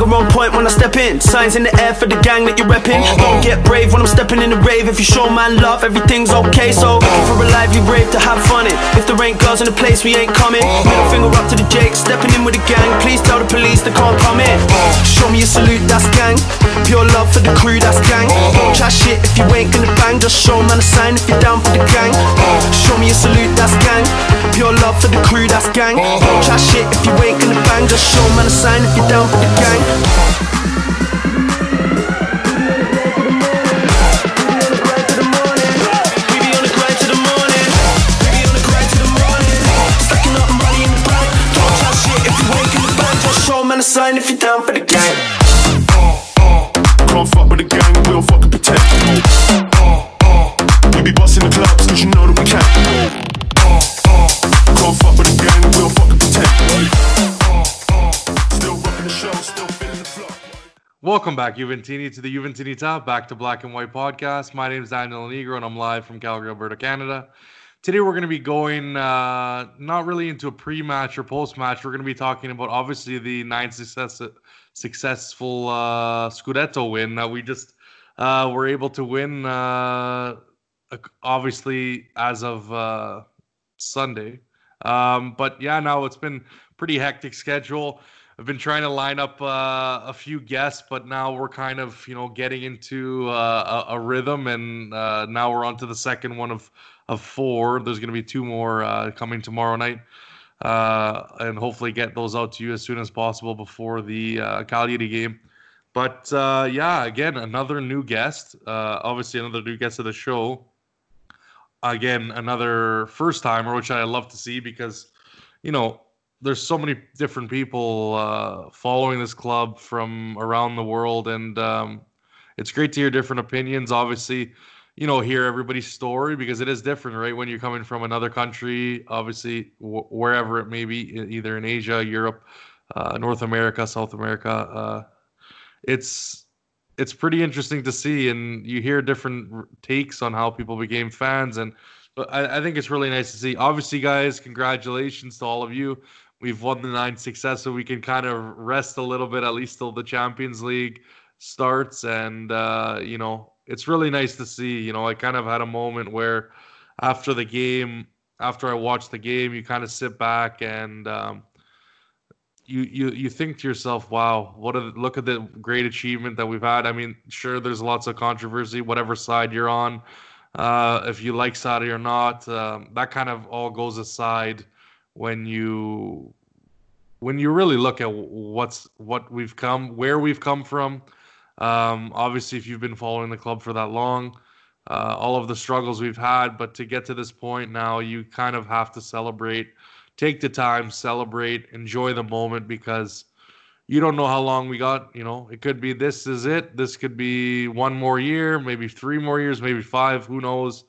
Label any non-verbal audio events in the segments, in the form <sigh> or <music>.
Swagger on point when I step in. Signs in the air for the gang that you're repping. Don't get brave when I'm stepping in the rave. If you show man love, everything's okay. So looking for a lively rave to have fun in. If there ain't girls in the place, we ain't coming. Middle finger up to the Jake, stepping in with the gang. Please tell the police they can't come in. Show me a salute, that's gang. Pure love for the crew, that's gang. Don't chat shit if you ain't gonna bang. Just show man a sign if you're down for the gang. Show me a salute, that's gang. Pure love for the crew, that's gang. Don't chat shit if you ain't gonna bang. Just show man a sign if you're down for the gang. Sign if you're down for the gang. Welcome back, Juventini, to the Juventini Top, back to Black and White Podcast. My name is Daniel Negro, and I'm live from Calgary, Alberta, Canada. Today, we're going to be going uh, not really into a pre-match or post-match. We're going to be talking about obviously the nine success successful uh, Scudetto win that we just uh, were able to win. Uh, obviously, as of uh, Sunday. Um, but yeah, now it's been pretty hectic schedule. I've been trying to line up uh, a few guests, but now we're kind of you know getting into uh, a, a rhythm, and uh, now we're on to the second one of of four. There's going to be two more uh, coming tomorrow night, uh, and hopefully get those out to you as soon as possible before the uh, Cagliari game. But uh, yeah, again, another new guest. Obviously, another new guest of the show. Again, another first timer, which I love to see because, you know, there's so many different people uh, following this club from around the world, and um, it's great to hear different opinions. Obviously, you know, hear everybody's story because it is different, right? When you're coming from another country, obviously, w- wherever it may be, either in Asia, Europe, uh, North America, South America, uh, it's it's pretty interesting to see, and you hear different takes on how people became fans, and I, I think it's really nice to see. Obviously, guys, congratulations to all of you. We've won the nine success, so we can kind of rest a little bit, at least till the Champions League starts, and uh, you know, it's really nice to see. You know, I kind of had a moment where after the game, after I watched the game, you kind of sit back and. Um, you you you think to yourself, wow, what a look at the great achievement that we've had. I mean, sure, there's lots of controversy, whatever side you're on, uh, if you like Sarri or not, um, that kind of all goes aside when you when you really look at what's what we've come, where we've come from. Um, obviously, if you've been following the club for that long, uh, all of the struggles we've had, but to get to this point now, you kind of have to celebrate take the time, celebrate, enjoy the moment because you don't know how long we got. You know, it could be this is it. This could be one more year, maybe three more years, maybe five. Who knows?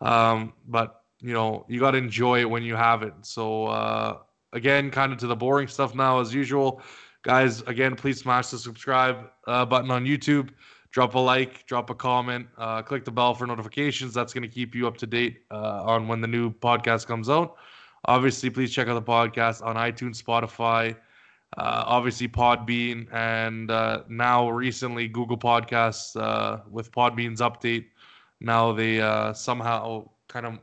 Um, but you know, you got to enjoy it when you have it. So uh, again, kind of to the boring stuff now, as usual, guys. Again, please smash the subscribe uh, button on YouTube. Drop a like, drop a comment, uh, click the bell for notifications. That's going to keep you up to date uh, on when the new podcast comes out. Obviously, please check out the podcast on iTunes, Spotify, uh, obviously Podbean, and uh, now recently Google Podcasts uh, with Podbean's update. Now they uh, somehow kind of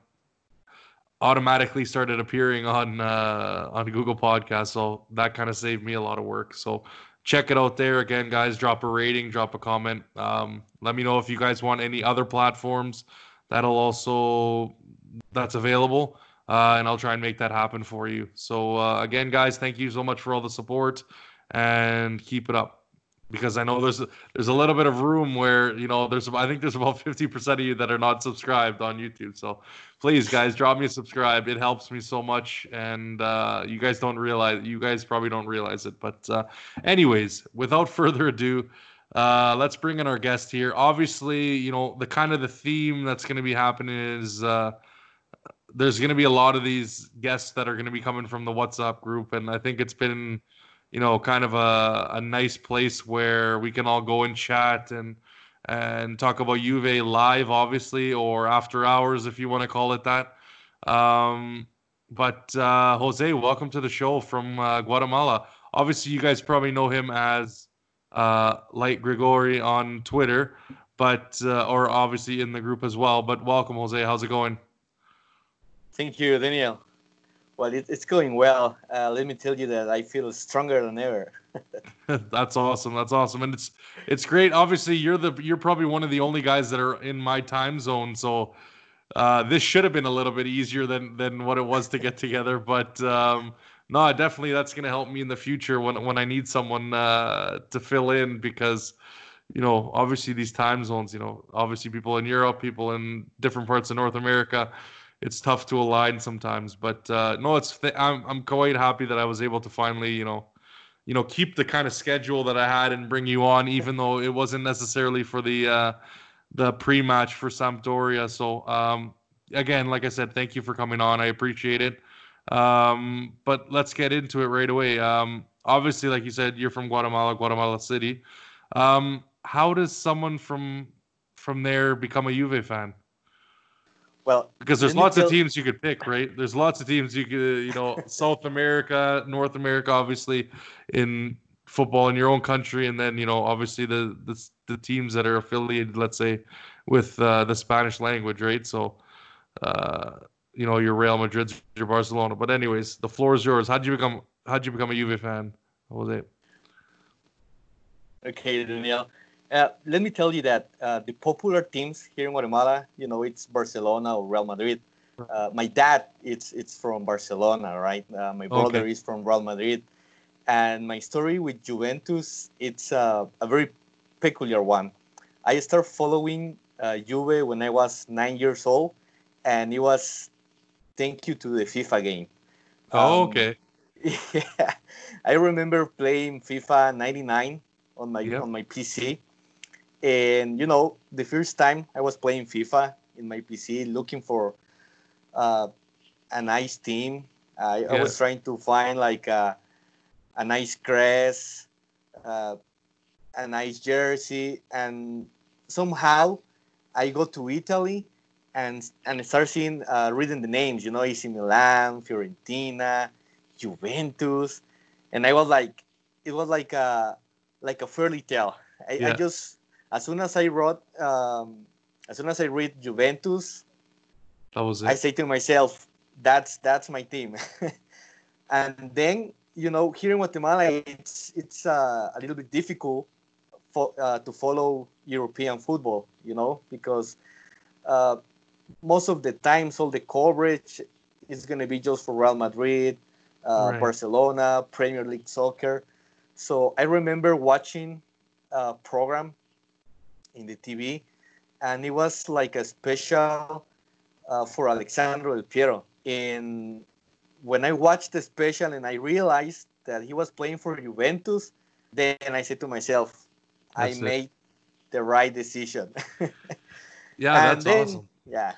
automatically started appearing on uh, on Google Podcasts, so that kind of saved me a lot of work. So check it out there again, guys. Drop a rating, drop a comment. Um, let me know if you guys want any other platforms. That'll also that's available uh, and I'll try and make that happen for you. So uh, again, guys, thank you so much for all the support, and keep it up. Because I know there's there's a little bit of room where you know there's I think there's about <laughs> fifty percent of you that are not subscribed on YouTube. So please, guys, drop me a subscribe. It helps me so much, and uh, you guys don't realize you guys probably don't realize it. But uh, anyways, without <laughs> further ado. Uh, let's bring in our guest here. Obviously, you know the kind of the theme that's going to be happening is uh, there's going to be a lot of these guests that are going to be coming from the WhatsApp group, and I think it's been, you know, kind of a, a nice place where we can all go and chat and and talk about Juve live, obviously, or after hours, if you want to call it that. Um, but uh, Jose, welcome to the show from uh, Guatemala. Obviously, you guys probably know him as uh, Light Grigori on Twitter, but uh, or obviously in the group as well. But welcome, Jose. How's it going? Thank you, Daniel. Well, it, it's going well. Uh, let me tell you that I feel stronger than ever. <laughs> <laughs> That's awesome. That's awesome, and it's it's great. Obviously, you're the you're probably one of the only guys that are in my time zone, so uh, this should have been a little bit easier than than what it was to get <laughs> together. But um, no, definitely that's going to help me in the future when when I need someone uh, to fill in because you know obviously these time zones, you know, obviously people in Europe, people in different parts of North America. It's tough to align sometimes, but uh, no, it's th- I'm I'm quite happy that I was able to finally, you know, you know, keep the kind of schedule that I had and bring you on, even though it wasn't necessarily for the uh, the pre-match for Sampdoria. So um, again, like I said, thank you for coming on. I appreciate it. Um, but let's get into it right away. Um, obviously, like you said, you're from Guatemala, Guatemala City. Um, how does someone from from there become a Juve fan? Well, Because there's let me lots of teams you could pick, right? There's lots of teams you could, you know, <laughs> South America, North America, obviously, in football in your own country, and then you know, obviously the the, the teams that are affiliated, let's say, with uh, the Spanish language, right? So, uh, you know, your Real Madrid, your Barcelona. But anyways, the floor is yours. How'd you become? How'd you become a Juve fan? What was it? Okay, Daniel. Uh, let me tell you that uh, the popular teams here in Guatemala, you know, it's Barcelona or Real Madrid. Uh, my dad, it's it's from Barcelona, right? Uh, my brother Okay. is from Real Madrid, and my story with Juventus, it's uh, a very peculiar one. I started following uh, Juve when I was nine years old, and it was thank you to the FIFA game. Oh, Um, okay. <laughs> yeah, I remember playing FIFA 99 on my Yep. on my PC, and you know the first time I was playing FIFA in my PC, looking for uh, a nice team. I, I was trying to find like a, a nice crest, uh, a nice jersey, and somehow I go to Italy and and start seeing uh, reading the names. You know, AC Milan, Fiorentina, Juventus, and I was like, it was like a like a fairy tale. I, I just as soon as I wrote, um, as soon as I read Juventus, That was I say to myself, that's that's my team. <laughs> and then you know, here in Guatemala, it's it's uh, a little bit difficult for uh, to follow European football. You know, because uh, most of the times all the coverage is going to be just for Real Madrid, uh, Right. Barcelona, Premier League soccer. So I remember watching a program in the TV, and it was like a special uh, for Alexandro Del Piero. And when I watched the special and I realized that he was playing for Juventus, then I said to myself, That's I it. made the right decision. <laughs> Yeah, And that's then- awesome. Yeah,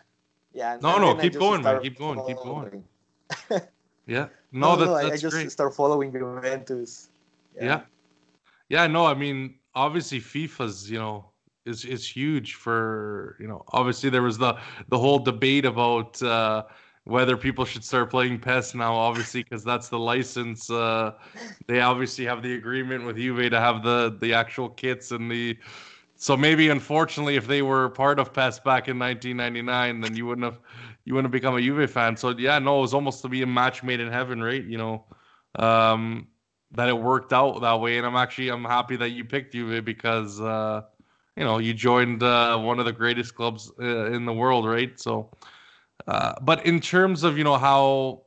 yeah. No, no, keep going, man. start Keep going, keep going. <laughs> Yeah. <laughs> No, No, that, no, I, I just great. start following Juventus. Yeah. Yeah, no, I mean, obviously FIFA's, you know, is is huge for, you know, obviously there was the the whole debate about uh whether people should start playing PES now, obviously, because that's the license. Uh, they obviously have the agreement with Juve to have the the actual kits and the. So maybe, unfortunately, if they were part of PES back in 1999, then you wouldn't have you wouldn't have become a Juve fan. So yeah, no, it was almost to be a match made in heaven, right? You know, um, that it worked out that way, and I'm actually I'm happy that you picked Juve because uh, you know you joined uh, one of the greatest clubs uh, in the world, right? So, uh, but in terms of you know how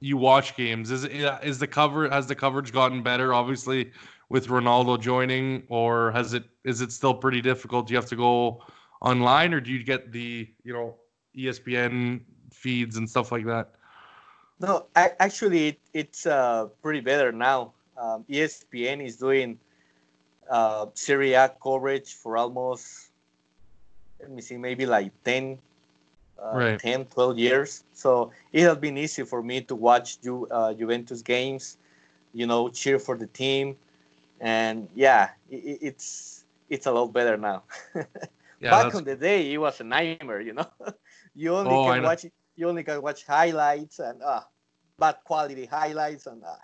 you watch games, is it is the cover has the coverage gotten better? Obviously, with Ronaldo joining, or has it is it still pretty difficult? Do you have to go online, or do you get the you know ESPN feeds and stuff like that? No, actually, it, it's uh, pretty better now. Um, ESPN is doing uh, Serie A coverage for almost, let me see, maybe like 10, uh, Right. 10 12 years. So it has been easy for me to watch Ju- uh, Juventus games, you know, cheer for the team. And yeah, i i- it's it's a lot better now. Yeah, <laughs> Back in the day, it was a nightmare, you know. <laughs> you only Oh, can watch you only can watch highlights and uh, bad quality highlights and uh,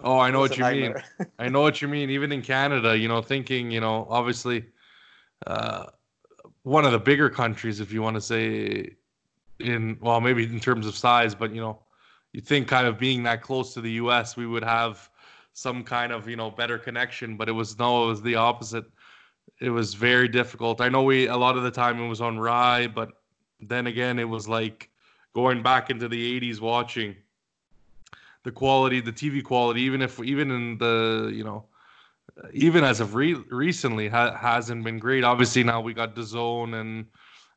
Oh, I know what you mean. <laughs> I know what you mean. Even in Canada, you know, thinking, you know, obviously, uh, one of the bigger countries, if you want to say, in well, maybe in terms of size, but you know, you think kind of being that close to the U.S., we would have some kind of you know better connection, but it was no, it was the opposite. It was very difficult. I know we a lot of the time it was on Rai, but then again, it was like going back into the '80s watching the quality, the TV quality, even if even in the you know, even as of re- recently ha- hasn't been great. Obviously now we got DAZN and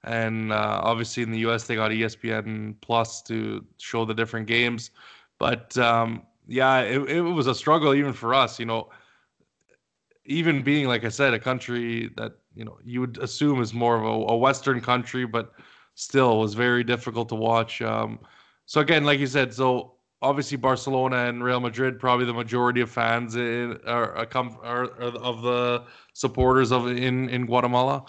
and uh, obviously in the US they got ESPN Plus to show the different games, but um, yeah, it, it was a struggle even for us. You know, even being like I said, a country that you know you would assume is more of a, a Western country, but still was very difficult to watch. Um, so again, like you said, so obviously Barcelona and Real Madrid probably the majority of fans in, are, are, come, are, are of the supporters of in in Guatemala.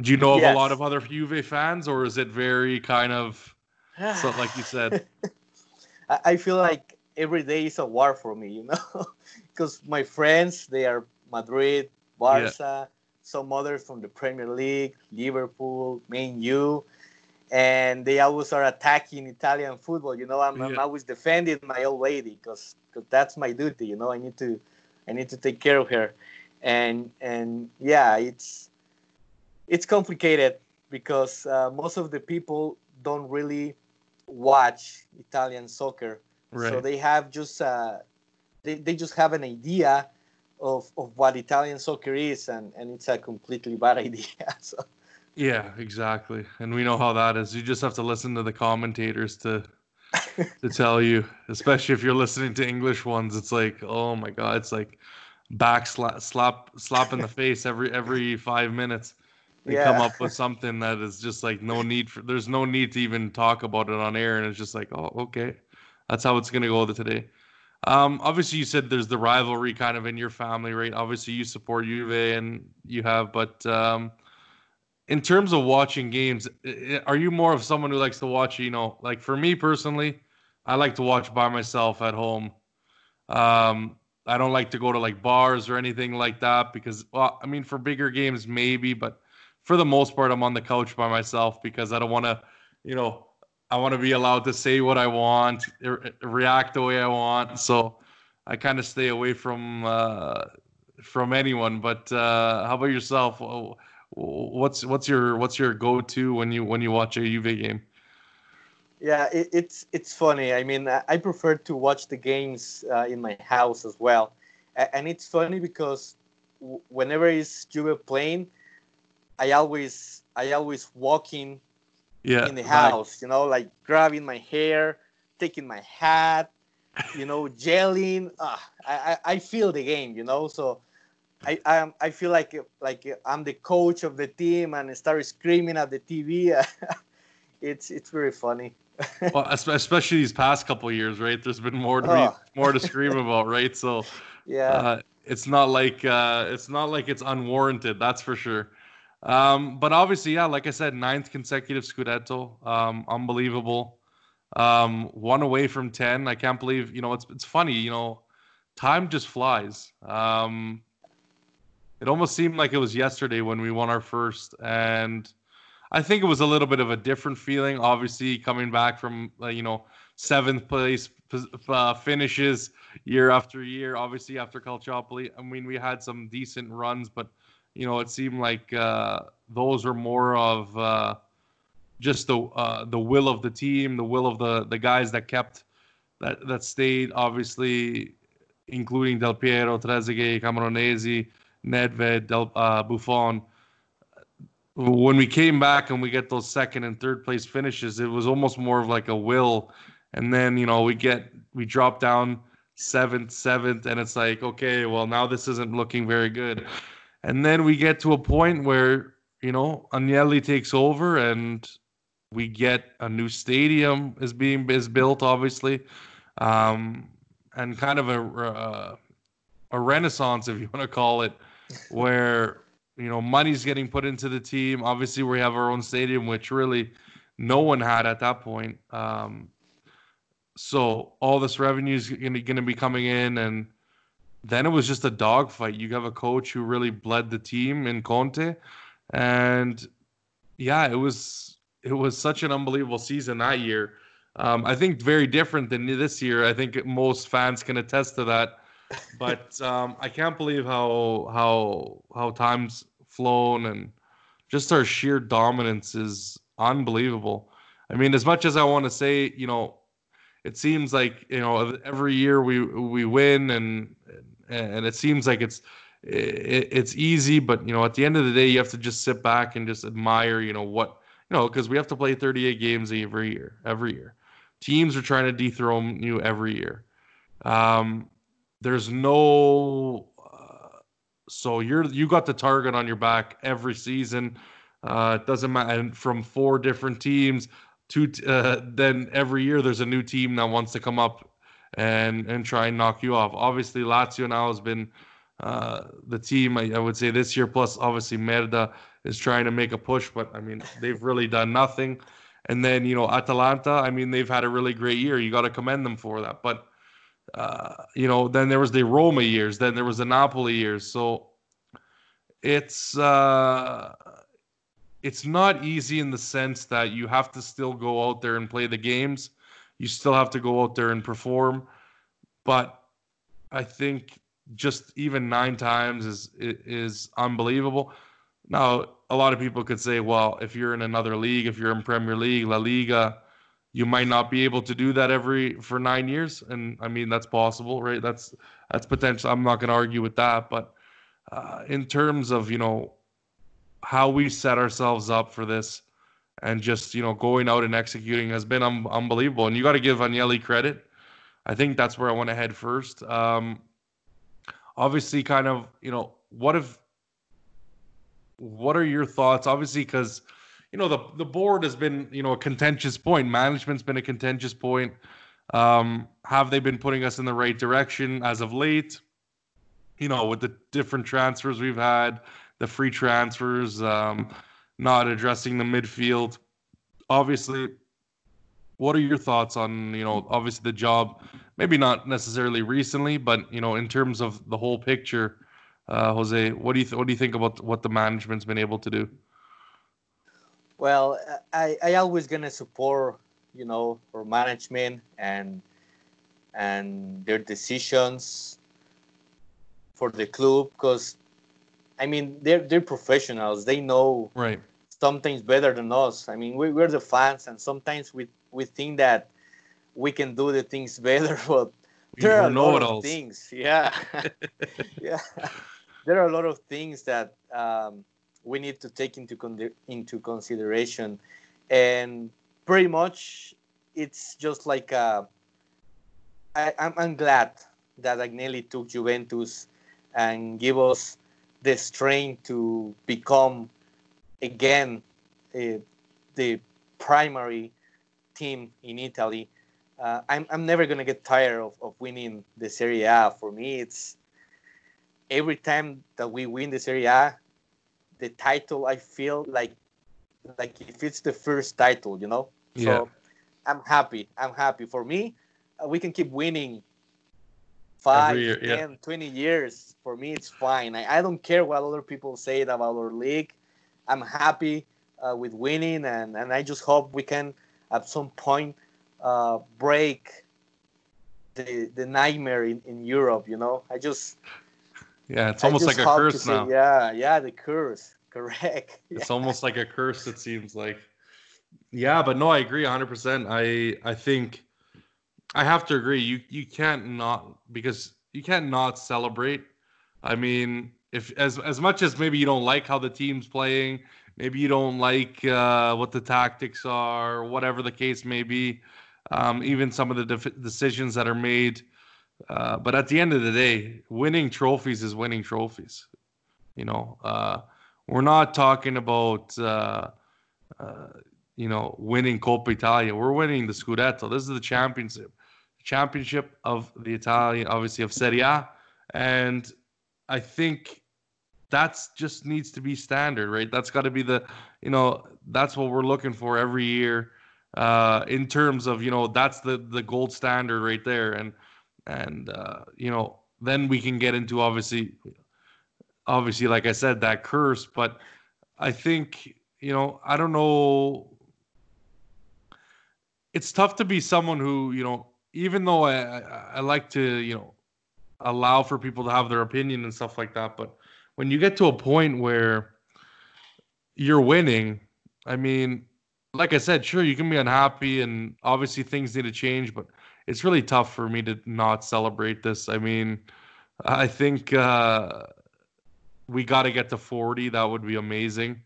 Do you know of Yes. a lot of other Juve fans, or is it very kind of so like you said? <sighs> I feel like every day is a war for me, you know, <laughs> because my friends they are Madrid, Barca, some others from the Premier League, Liverpool, Man U, and they always are attacking Italian football. You know, I'm, I'm always defending my old lady because that's my duty. You know, I need to I need to take care of her, and and yeah, it's it's complicated because uh, most of the people don't really watch Italian soccer. So they have just uh, they, they just have an idea of, of what Italian soccer is, and, and it's a completely bad <laughs> idea. So Yeah, exactly. And we know how that is. You just have to listen to the commentators to to <laughs> tell you, especially if you're listening to English ones. It's like, oh my god, it's like back slap slap slap in the <laughs> face every every five minutes. They come up with something that is just like no need for. There's no need to even talk about it on air, and it's just like, oh, okay, that's how it's gonna go today. Um, obviously, you said there's the rivalry kind of in your family, right? Obviously, you support Juve, and you have, but um, in terms of watching games, are you more of someone who likes to watch? You know, like for me personally, I like to watch by myself at home. Um, I don't like to go to like bars or anything like that because, well, I mean, for bigger games maybe, but for the most part, I'm on the couch by myself because I don't want to, you know, I want to be allowed to say what I want, re- react the way I want. So I kind of stay away from uh, from anyone. But uh, how about yourself? Wh- What's what's your what's your go to when you when you watch a Juve game? yeah, it, it's it's funny. I mean, I I prefer to watch the games uh, in my house as well, and it's funny because whenever it's Juve playing, I always I always walking Yeah, in the like- house, you know, like grabbing my hair, taking my hat, you know, <laughs> yelling. Ah, I, I, I feel the game, you know, so I, I, I feel like like I'm the coach of the team and I start screaming at the TV. <laughs> it's it's very funny. <laughs> well, especially these past couple years, right? There's been more to Oh. be, <laughs> more to scream about, right? So Yeah, uh, it's not like uh, it's not like it's unwarranted. That's for sure. Um, but obviously, yeah, like I said, ninth consecutive Scudetto, um, unbelievable. Um, one away from ten. I can't believe. You know, it's it's funny. You know, time just flies. Um, it almost seemed like it was yesterday when we won our first, and I think it was a little bit of a different feeling. Obviously, coming back from uh, you know seventh place uh, finishes year after year. Obviously, after Calciopoli, I mean, we had some decent runs, but you know, it seemed like uh, those were more of uh, just the uh, the will of the team, the will of the the guys that kept that that stayed. Obviously, including Del Piero, Trezeguet, Camoranesi, Nedved, Del uh, Buffon. When we came back and we get those second and third place finishes, it was almost more of like a will. And then you know we get we drop down seventh, seventh, and it's like okay, well now this isn't looking very good. And then we get to a point where you know Agnelli takes over and we get a new stadium is being is built obviously um, and kind of a uh, a renaissance if you want to call it where you know money's getting put into the team obviously we have our own stadium which really no one had at that point um, so all this revenue is going to be coming in, and then it was just a dogfight. You have a coach who really bled the team in Conte, and yeah, it was it was such an unbelievable season that year. Um, I think very different than this year. I think most fans can attest to that. But um, I can't believe how how how times flown and just our sheer dominance is unbelievable. I mean, as much as I want to say, you know, it seems like you know every year we we win and and it seems like it's it, it's easy, but you know, at the end of the day, you have to just sit back and just admire, you know, what you know, because we have to play 38 games every year, every year. Teams are trying to dethrone you every year. Um, there's no, uh, so you're you got the target on your back every season. Uh, it doesn't matter. And from four different teams, two uh, then every year there's a new team that wants to come up and and try and knock you off. Obviously, Lazio now has been uh, the team I, I, would say this year. Plus, obviously, Merda is trying to make a push, but I mean they've really done nothing. And then you know Atalanta, I mean they've had a really great year. You got to commend them for that. But uh, you know then there was the Roma years, then there was the Napoli years. So it's uh, it's not easy in the sense that you have to still go out there and play the games. You still have to go out there and perform. But I think just even nine times is is unbelievable. Now, a lot of people could say, well, if you're in another league, if you're in Premier League, La Liga, you might not be able to do that every for nine years, and I mean that's possible, right? That's that's potential. I'm not going to argue with that, but uh, in terms of you know how we set ourselves up for this, and just you know going out and executing has been un- unbelievable, and you got to give Agnelli credit. I think that's where I want to head first. Um, obviously, kind of you know what if what are your thoughts? Obviously, because you know the the board has been you know a contentious point. Management's been a contentious point. Um, have they been putting us in the right direction as of late? You know, with the different transfers we've had, the free transfers, um, not addressing the midfield. Obviously, what are your thoughts on you know obviously the job? Maybe not necessarily recently, but you know in terms of the whole picture uh, Jose, what do you th- what do you think about what the management's been able to do? Well, I I always gonna support you know for management and and their decisions for the club because I mean they're they're professionals. They know right something better than us. I mean we, we're the fans and sometimes we we think that we can do the things <laughs> better, but there are a lot of things. Yeah, <laughs> <laughs> yeah there are a lot of things that um, we need to take into con- into consideration, and pretty much it's just like uh, I, I'm, I'm glad that Agnelli took Juventus and give us the strength to become again uh, the primary team in Italy. Uh, I'm, I'm never going to get tired of, of winning the Serie A. For me, it's every time that we win the Serie A, the title I feel like like if it's the first title, you know. Yeah. So I'm happy. I'm happy. For me, uh, we can keep winning five, year, 10, yeah. 20 years. For me, it's fine. I, I don't care what other people say about our league. I'm happy uh, with winning, and, and I just hope we can at some point uh, break the the nightmare in, in Europe. You know, I just yeah, it's almost like a curse now. Say, yeah, yeah, the curse. <laughs> Correct. It's almost like a curse. It seems like. Yeah, but no, I agree 100%. I I think I have to agree. You you can't not because you can't not celebrate. I mean, if as as much as maybe you don't like how the team's playing, maybe you don't like uh, what the tactics are, whatever the case may be, um, even some of the def- decisions that are made uh, but at the end of the day, winning trophies is winning trophies. You know, uh, we're not talking about uh, uh you know winning Coppa Italia. We're winning the Scudetto. This is the championship, championship of the Italian, obviously of Serie A, and I think that's just needs to be standard, right? That's got to be the, you know, that's what we're looking for every year. uh, in terms of you know that's the the gold standard right there, and and uh, you know then we can get into obviously obviously like I said that curse, but I think you know I don't know. It's tough to be someone who you know even though I, I, I like to you know allow for people to have their opinion and stuff like that, but when you get to a point where you're winning, I mean, like I said, sure you can be unhappy and obviously things need to change, but it's really tough for me to not celebrate this. I mean, I think uh, we got to get to 40. That would be amazing.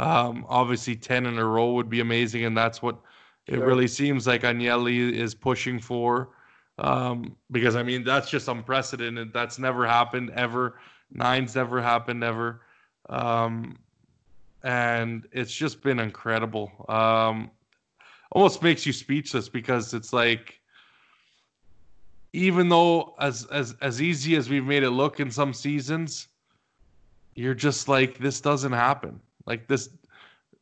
Um, obviously, 10 in a row would be amazing, and that's what it really seems like Agnelli is pushing for. Um, because I mean, that's just unprecedented. That's never happened ever. Nine's never happened ever. Um, and it's just been incredible. Um, almost makes you speechless because it's like, even though as as as easy as we've made it look in some seasons, you're just like this doesn't happen. Like this,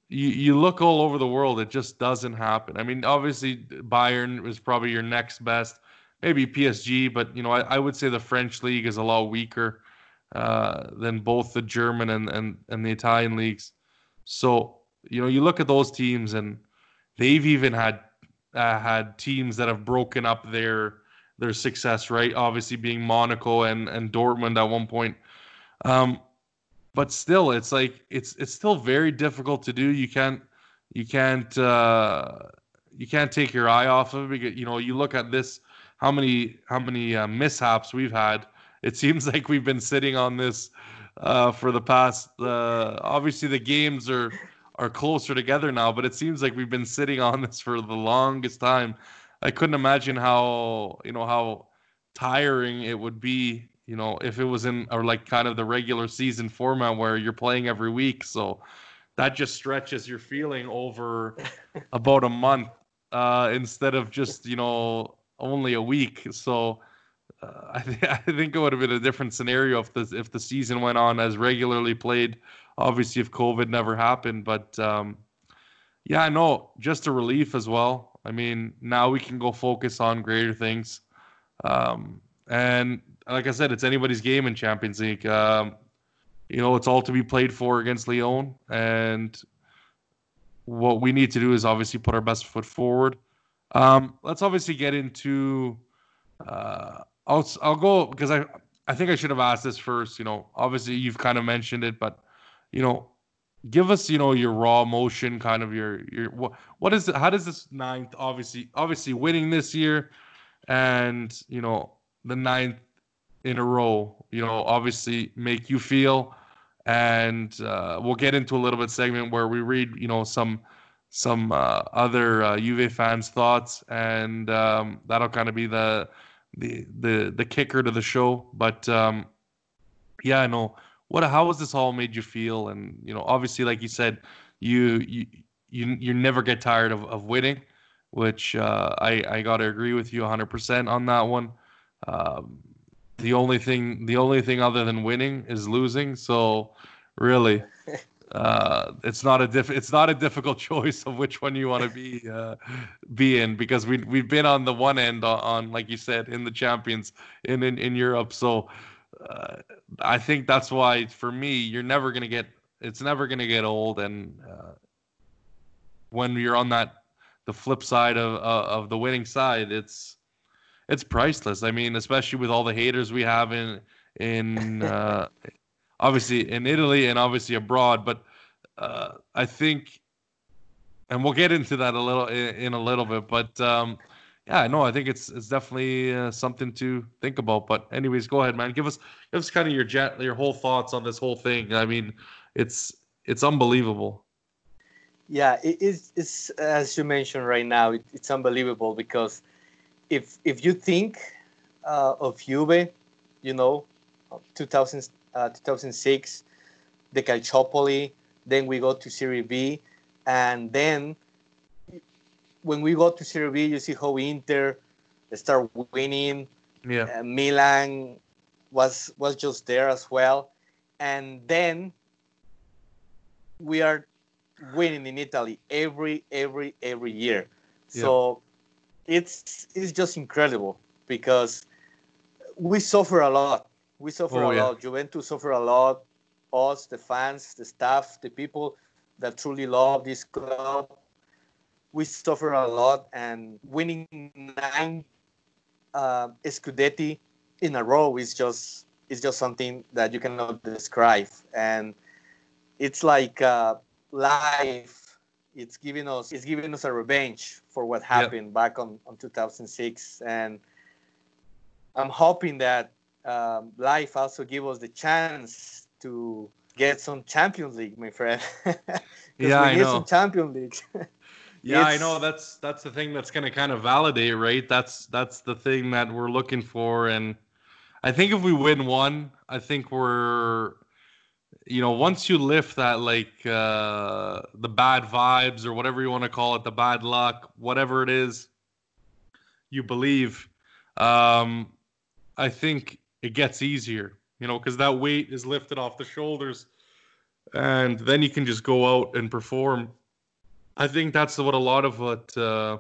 you you look all over the world, it just doesn't happen. I mean, obviously Bayern is probably your next best, maybe PSG, but you know I, I would say the French league is a lot weaker uh, than both the German and, and and the Italian leagues. So you know you look at those teams and they've even had uh, had teams that have broken up their their success, right? Obviously being Monaco and and Dortmund at one point. Um, but still, it's like it's it's still very difficult to do. You can't you can't uh, you can't take your eye off of it because you know you look at this how many how many uh, mishaps we've had. It seems <laughs> like we've been sitting on this uh, for the past. Uh, obviously, the games are are closer together now, but it seems like we've been sitting on this for the longest time. I couldn't imagine how you know how tiring it would be, you know, if it was in or like kind of the regular season format where you're playing every week. So that just stretches your feeling over <laughs> about a month uh, instead of just you know only a week. So uh, <laughs> I, th- I think it would have been a different scenario if the if the season went on as regularly played. Obviously, if COVID never happened, but um, yeah, I know just a relief as well. I mean, now we can go focus on greater things. Um, and like I said, it's anybody's game in Champions League. Um, you know, it's all to be played for against Lyon, and what we need to do is obviously put our best foot forward. Um, let's obviously get into. Uh, I'll I'll go because I I think I should have asked this first. You know, obviously you've kind of mentioned it, but you know, give us you know your raw emotion, kind of your your what what is it? How does this ninth obviously obviously winning this year, and you know the ninth in a row, you know, obviously make you feel. And uh, we'll get into a little bit segment where we read, you know, some some uh, other uh, fans' thoughts, and um, that'll kind of be the the the the kicker to the show. But um, yeah, I know what how has this all made you feel? And you know, obviously, like you said, you you you, you never get tired of, of winning, which uh, I I gotta agree with you 100% on that one. Um, the only thing the only thing other than winning is losing. So really, <laughs> uh, it's not a diff- it's not a difficult <laughs> choice of which one you want to be uh, be in because we we've been on the one end on, on like you said in the champions in in, in Europe. So uh, I think that's why for me you're never gonna get it's never gonna get old and uh, when you're on that the flip side of uh, of the winning side it's it's priceless. I mean, especially with all the haters we have in in uh, <laughs> obviously in Italy and obviously abroad. But uh, I think, and we'll get into that a little in, in a little bit. But um, yeah, no, I think it's it's definitely uh, something to think about. But anyways, go ahead, man. Give us give us kind of your jet your whole thoughts on this whole thing. I mean, it's it's unbelievable. Yeah, it is. It's as you mentioned right now. It, it's unbelievable because if if you think uh, of Juve, you know, 2000, uh, 2006, the Calciopoli, then we go to Serie B, and then when we go to Serie B, you see how Inter start winning. Yeah, Uh, Milan was was just there as well, and then we are winning in Italy every every every year. So it's it's just incredible because we suffer a lot. We suffer Oh, a yeah. lot. Juventus suffer a lot. Us, the fans, the staff, the people that truly love this club, we suffer a lot. And winning nine uh, Scudetti in a row is just is just something that you cannot describe. And it's like uh, life. It's giving us it's giving us a revenge for what happened back on, on 2006. And I'm hoping that um, life also give us the chance to get some Champions League, my friend. <laughs> Yeah, we I need know. some Champions League. <laughs> Yeah, I know that's that's the thing that's going to kind of validate, right? That's that's the thing that we're looking for and I think if we win one, I think we're you know, once you lift that like uh the bad vibes or whatever you want to call it, the bad luck, whatever it is you believe um I think it gets easier, you know, cuz that weight is lifted off the shoulders and then you can just go out and perform I think that's what a lot of what uh,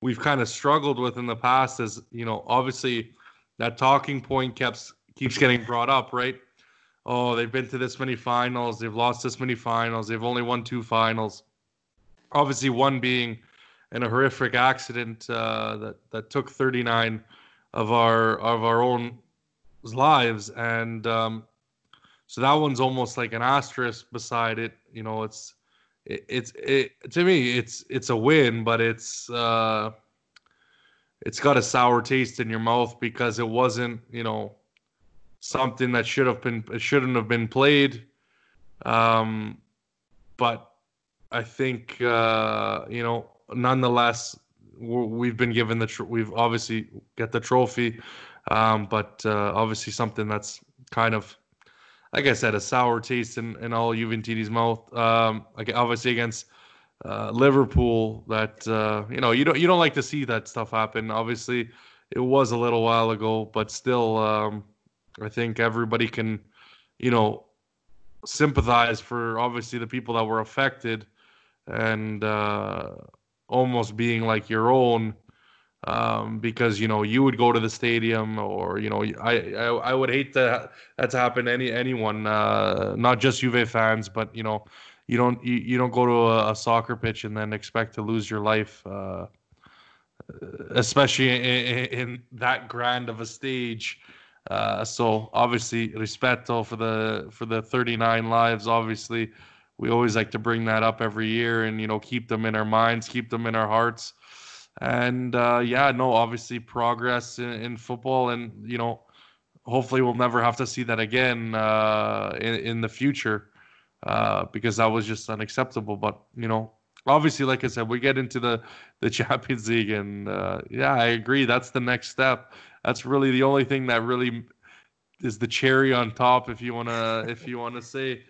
we've kind of struggled with in the past is, you know, obviously that talking point keeps keeps getting brought up, right? Oh, they've been to this many finals, they've lost this many finals, they've only won two finals. Obviously, one being in a horrific accident uh, that that took 39 of our of our own lives, and um, so that one's almost like an asterisk beside it. You know, it's it, it's it to me it's it's a win but it's uh it's got a sour taste in your mouth because it wasn't you know something that should have been shouldn't have been played. Um but i think uh you know nonetheless we've been given the tr- we've obviously get the trophy um but uh obviously something that's kind of like I said, a sour taste in, in all Juventini's mouth. Um, like obviously against uh, Liverpool, that uh, you know you don't you don't like to see that stuff happen. Obviously, it was a little while ago, but still, um, I think everybody can, you know, sympathize for obviously the people that were affected, and uh, almost being like your own um, because you know you would go to the stadium or you know I I, I would hate to that to happen to any anyone uh, not just Juve fans but you know you don't you, you don't go to a, a soccer pitch and then expect to lose your life uh, especially in, in that grand of a stage. Uh, so obviously rispetto for the for the 39 lives obviously we always like to bring that up every year and you know keep them in our minds keep them in our hearts and uh, yeah, no, obviously progress in, in football, and you know, hopefully we'll never have to see that again uh, in in the future uh, because that was just unacceptable. But you know, obviously, like I said, we get into the the <laughs> Champions League, and uh, yeah, I agree. That's the next step. That's really the only thing that really is the cherry on top, if you wanna if you wanna say.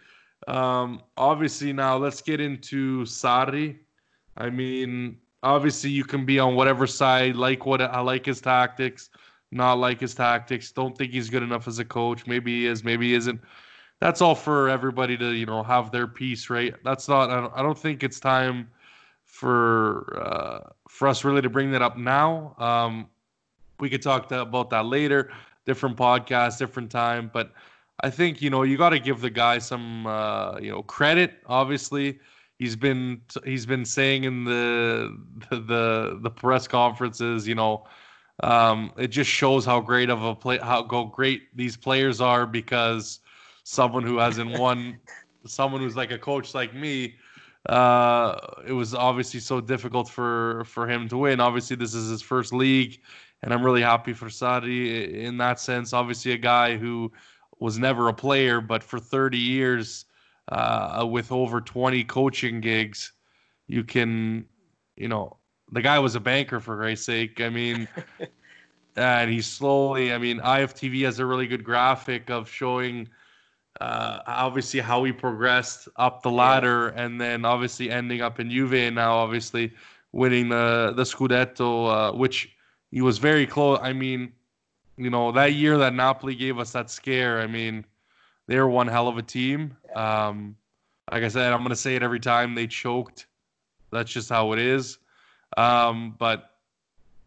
Um, obviously, now let's get into Sarri. I mean, obviously you can be on whatever side like what i like his tactics not like his tactics. Don't think he's good enough as a coach. Maybe he is maybe he isn't. That's all for everybody to you know have their piece right? That's not i don't, think it's time for uh, for us really to bring that up now. Um we could talk to, about that later. Different podcast different time. But i think you know you got to give the guy some uh you know credit obviously he's been he's been saying in the the the press conferences, you know, um, it just shows how great of a play how go great these players are because someone who hasn't <laughs> won, someone who's like a coach like me, uh, it was obviously so difficult for for him to win. Obviously, this is his first league, and I'm really happy for Sarri in that sense. Obviously, a guy who was never a player, but for 30 years uh, with over 20 coaching gigs, you can, you know, the guy was a banker for Christ's sake. I mean, <laughs> and he's slowly, I mean, IFTV has a really good graphic of showing uh, obviously how he progressed up the ladder and then obviously ending up in Juve and now obviously winning the, the Scudetto, uh, which he was very close. I mean, you know, that year that Napoli gave us that scare, I mean, they were one hell of a team. Um, like I said, I'm gonna say it every time they choked. That's just how it is. Um, but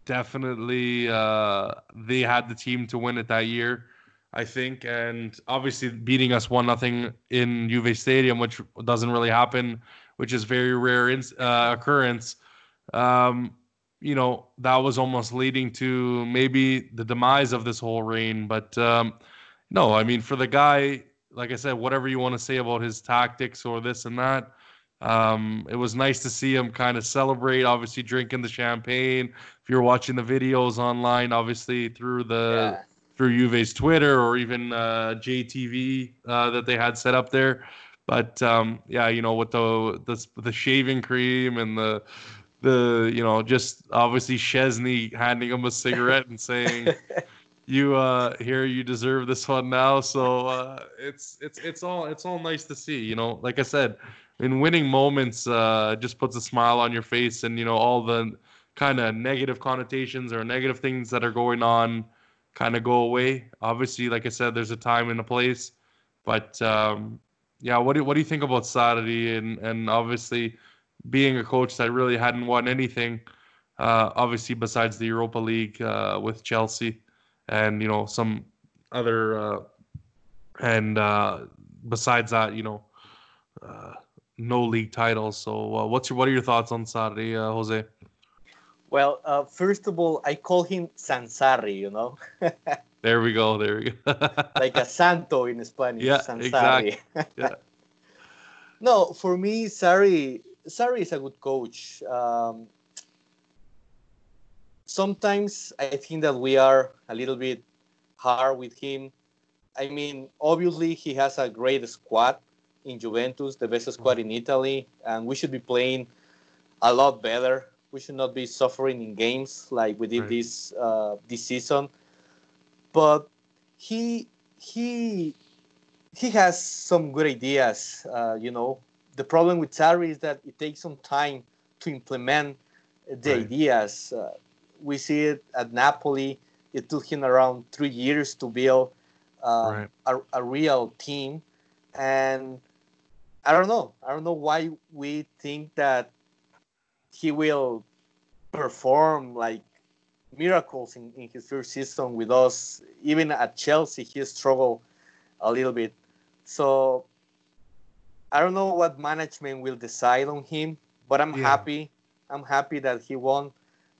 definitely, uh, they had the team to win it that year. I think, and obviously beating us one nothing in Juve Stadium, which doesn't really happen, which is very rare in, uh, occurrence. Um, you know, that was almost leading to maybe the demise of this whole reign. But um, no, I mean, for the guy, like I said, whatever you want to say about his tactics or this and that, um, it was nice to see him kind of celebrate. Obviously, drinking the champagne. If you're watching the videos online, obviously through the Yeah. through Juve's Twitter or even uh, JTV uh, that they had set up there. But um, yeah, you know, with the the the shaving cream and the the you know just obviously Szczęsny handing him a cigarette and saying, <laughs> "You uh, here, you deserve this one now." So uh, it's it's it's all it's all nice to see. You know, like I said, in winning moments, uh, just puts a smile on your face, and you know all the kind of negative connotations or negative things that are going on kind of go away. Obviously, like I said, there's a time and a place, but um, yeah, what do what do you think about Saturday and and obviously being a coach that really hadn't won anything, uh, obviously besides the Europa League uh, with Chelsea, and you know some other uh, and uh, besides that, you know. Uh, no league titles. So, uh, what's your what are your thoughts on Saturday, uh, Jose? Well, uh, first of all, I call him Sansari, you know, <laughs> There we go. There we go. <laughs> like a santo in Spanish. Yeah, Sansari. Yeah. <laughs> no, for me, Sarri, Sarri is a good coach. Um, sometimes I think that we are a little bit hard with him. I mean, obviously, he has a great squad in Juventus, the best squad in Italy, and we should be playing a lot better. We should not be suffering in games like we did Right. this uh, this season. But he he he has some good ideas. Uh, you know, the problem with Sarri is that it takes some time to implement the Right. ideas. Uh, we see it at Napoli. It took him around three years to build uh, Right. a, a real team, and I don't know. I don't know why we think that he will perform like miracles in, in his first season with us. Even at Chelsea, he struggled a little bit. So I don't know what management will decide on him, but I'm Yeah. happy. I'm happy that he won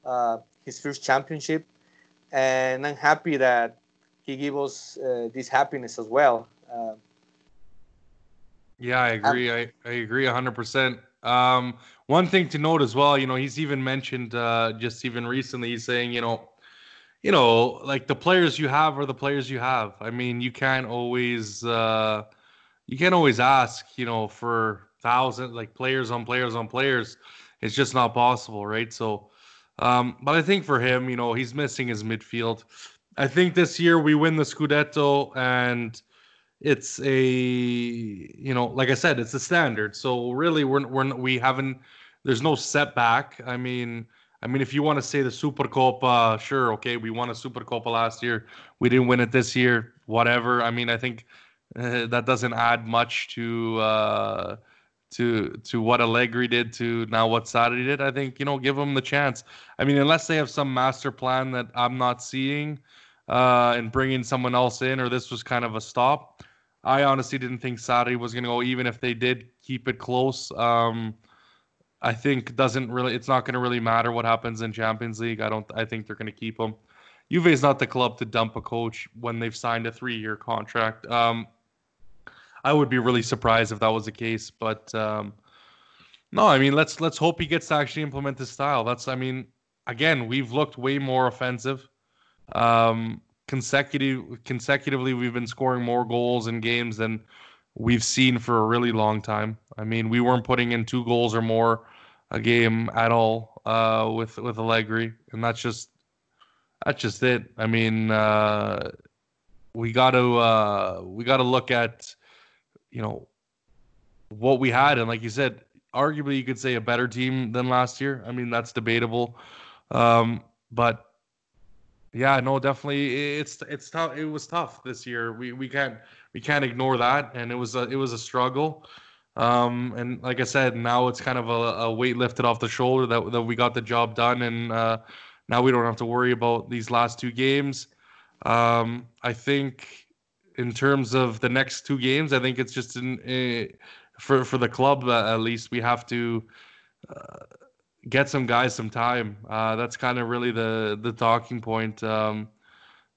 uh, his first championship, and I'm happy that he gave us uh, this happiness as well. Uh, Yeah, I agree. I, I agree 100%. Um, one thing to note as well, you know, he's even mentioned uh, just even recently, he's saying, you know, you know, like the players you have are the players you have. I mean, you can't always, uh, you can't always ask, you know, for thousands, like players on players on players. It's just not possible, right? So, um, but I think for him, you know, he's missing his midfield. I think this year we win the Scudetto and it's a you know like i said it's a standard. So really we're, we're we haven't there's no setback. I mean i mean if you want to say the super copa sure okay we won a super copa last year. We didn't win it this year whatever. I mean i think uh, that doesn't add much to uh to to what Allegri did to now what Saturday did. I think you know give them the chance. I mean, unless they have some master plan that I'm not seeing, uh, and bringing someone else in, or this was kind of a stop. I honestly didn't think Saturday was going to go, even if they did keep it close. Um, I think doesn't really, it's not going to really matter what happens in Champions League. I don't, I think they're going to keep him. Juve is not the club to dump a coach when they've signed a three-year contract. Um, I would be really surprised if that was the case, but um, no, I mean let's let's hope he gets to actually implement his style. That's, I mean, again, we've looked way more offensive. Um, consecutive consecutively we've been scoring more goals in games than we've seen for a really long time. I mean, we weren't putting in two goals or more a game at all uh, with with Allegri, and that's just that's just it. I mean, uh, we got to uh, we got to look at you know what we had, and like you said, arguably you could say a better team than last year. I mean, that's debatable, um, but yeah, no, definitely. It's it's tough. It was tough this year. We we can't we can't ignore that, and it was a it was a struggle. Um, and like I said, now it's kind of a, a weight lifted off the shoulder that, that we got the job done, and uh, now we don't have to worry about these last two games. Um, I think in terms of the next two games, I think it's just in, uh, for for the club uh, at least we have to uh, get some guys some time. Uh, that's kind of really the the talking point. Um,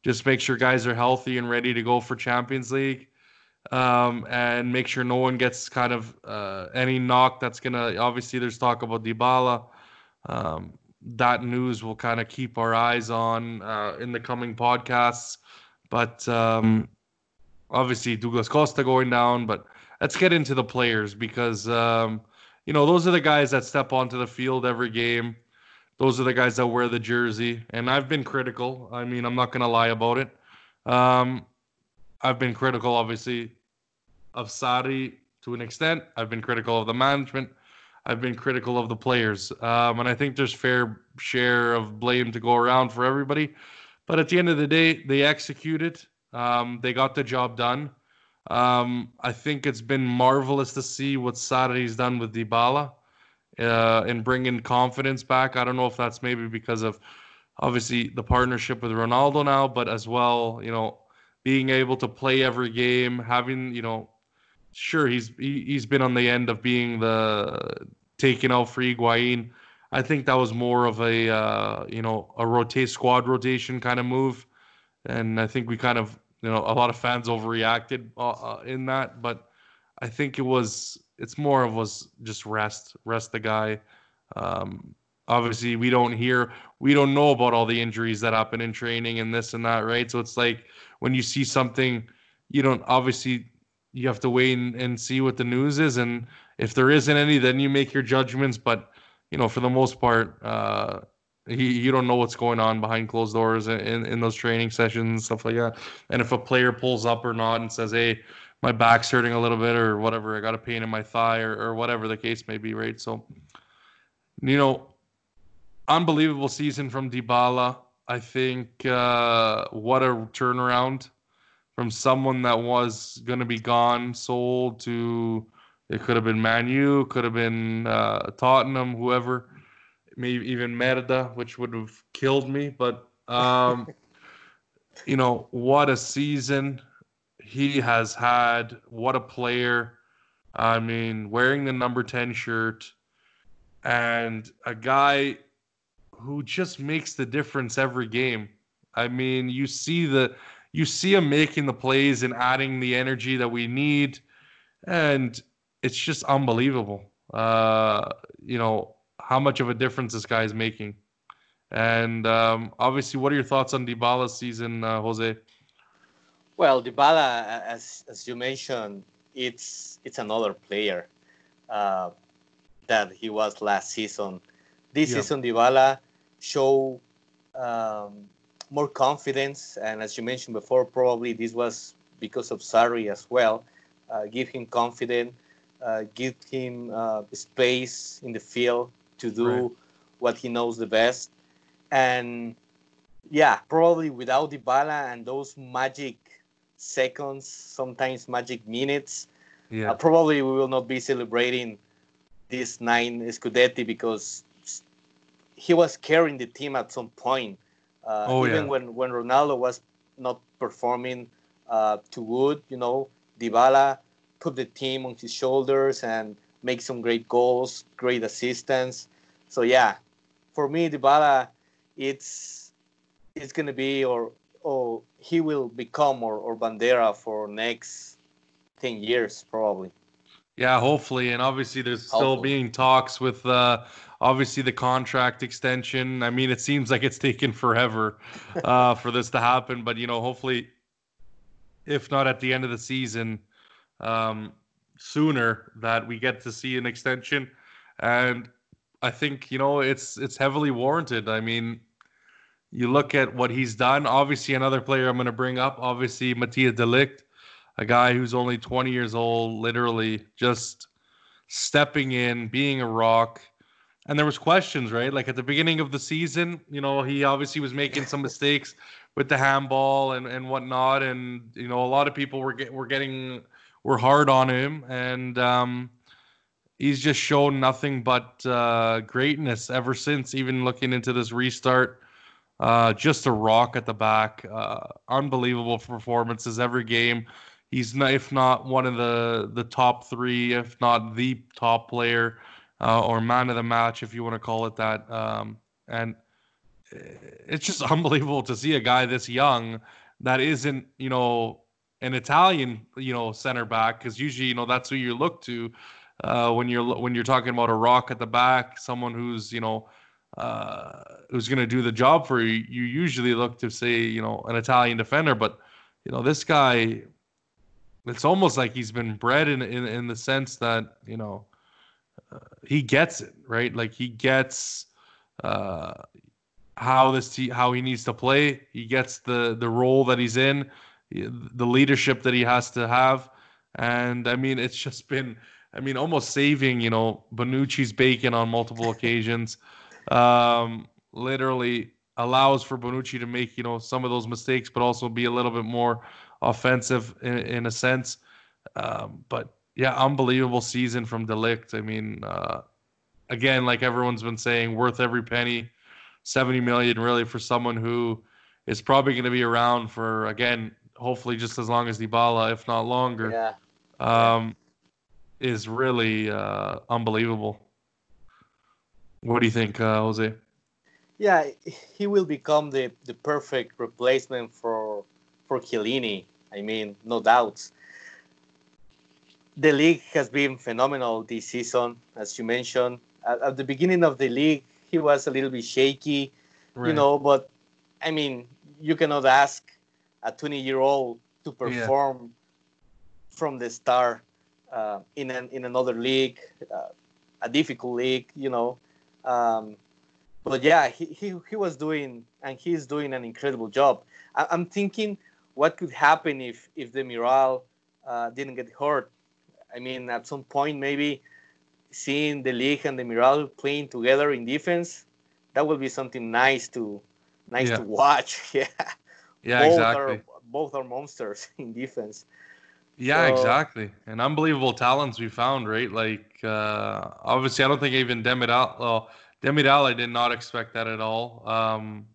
just make sure guys are healthy and ready to go for Champions League um, and make sure no one gets kind of uh, any knock that's gonna. Obviously, there's talk about Dybala. Um, that news will kind of keep our eyes on uh, in the coming podcasts. But um, obviously, Douglas Costa going down. But let's get into the players because um, you know those are the guys that step onto the field every game. Those are the guys that wear the jersey, and I've been critical. I mean, I'm not gonna lie about it. Um, I've been critical, obviously, of Sarri to an extent. I've been critical of the management. I've been critical of the players. Um, and I think there's fair share of blame to go around for everybody. But at the end of the day, they executed. Um, they got the job done. Um, I think it's been marvelous to see what Sarri's done with Dybala uh, and bringing confidence back. I don't know if that's maybe because of obviously the partnership with Ronaldo now, but as well, you know, being able to play every game, having you know, sure he's he, he's been on the end of being the taking out for Higuain. I think that was more of a uh, you know a rotate squad rotation kind of move, and I think we kind of you know a lot of fans overreacted uh, uh, in that, but I think it was it's more of was just rest rest the guy. Um, obviously, we don't hear we don't know about all the injuries that happen in training and this and that, right? So it's like when you see something, you don't obviously you have to wait and, and see what the news is, and if there isn't any, then you make your judgments. But you know, for the most part, uh, he, you don't know what's going on behind closed doors in, in those training sessions stuff like that. And if a player pulls up or not and says, "Hey, my back's hurting a little bit," or whatever, I got a pain in my thigh, or, or whatever the case may be, right? So, you know, unbelievable season from Dybala. I think uh, what a turnaround from someone that was going to be gone, sold to it could have been Manu, could have been uh, Tottenham, whoever, maybe even Merda, which would have killed me. But um, <laughs> you know what a season he has had. What a player! I mean, wearing the number ten shirt and a guy who just makes the difference every game. I mean, you see the you see him making the plays and adding the energy that we need, and it's just unbelievable. Uh, you know how much of a difference this guy is making. And um, obviously, what are your thoughts on Dybala's season, uh, Jose? Well, Dybala, as as you mentioned, it's it's another player uh, that he was last season. This Yeah. season, Dybala show um, more confidence, and as you mentioned before, probably this was because of Sarri as well. Uh, give him confidence, uh, give him uh, space in the field to do Right. what he knows the best, and yeah, probably without Dybala and those magic seconds, sometimes magic minutes, Yeah, uh, probably we will not be celebrating this nine Scudetti because he was carrying the team at some point. Uh, Oh, even yeah. when, when Ronaldo was not performing uh, too good, you know, Dybala put the team on his shoulders and make some great goals, great assistance. So yeah, for me, Dybala, it's it's gonna be or or he will become or, or Bandera for next ten years probably. yeah, hopefully, and obviously, there's still being talks with uh, obviously the contract extension. I mean, it seems like it's taken forever uh, <laughs> for this to happen, but you know, hopefully, if not at the end of the season, um, sooner that we get to see an extension, and I think you know it's it's heavily warranted. I mean, you look at what he's done. Obviously, another player I'm going to bring up. Obviously, Matthijs de Ligt, a guy who's only 20 years old, literally just stepping in, being a rock. And there was questions, right? Like at the beginning of the season, you know, he obviously was making some mistakes with the handball and, and whatnot. And, you know, a lot of people were get, were getting were hard on him. And um, he's just shown nothing but uh, greatness ever since. Even looking into this restart, uh, just a rock at the back. Uh, unbelievable performances every game. He's not, if not one of the the top three, if not the top player uh, or man of the match, if you want to call it that. Um, and it's just <laughs> unbelievable to see a guy this young that isn't, you know, an Italian, you know, center back because usually, you know, that's who you look to uh, when you're when you're talking about a rock at the back, someone who's, you know, uh, who's going to do the job for you. You usually look to say, you know, an Italian defender, but you know, this guy, it's almost like he's been bred in in, in the sense that you know uh, he gets it right. Like he gets uh, how this te- how he needs to play. He gets the the role that he's in, the leadership that he has to have, and I mean it's just been I mean almost saving you know Bonucci's bacon on multiple occasions. Um, literally allows for Bonucci to make you know some of those mistakes, but also be a little bit more offensive in, in a sense. Um, but yeah, unbelievable season from de Ligt. I mean, uh, again, like everyone's been saying, worth every penny. 70 million really for someone who is probably going to be around for again hopefully just as long as Dybala if not longer Yeah. um is really uh unbelievable what do you think uh, Jose Yeah, he will become the, the perfect replacement for for Chiellini. I mean, no doubts. De Ligt has been phenomenal this season, as you mentioned. At, at the beginning of the league, he was a little bit shaky, you know. But I mean, you cannot ask a 20 year old to perform from the start uh, in an, in another league, uh, a difficult league, you know. Um, but yeah, he, he, he was doing and he's doing an incredible job. I, I'm thinking what could happen if if Demiral uh, didn't get hurt. I mean, at some point maybe seeing de Ligt and Demiral playing together in defense, that would be something nice to nice Yeah. to watch. <laughs> Yeah, yeah both exactly are both are monsters <laughs> in defense. Yeah, So- exactly. And unbelievable talents we found, right? Like uh obviously I don't think even Demiral well, Demiral I did not expect that at all. Um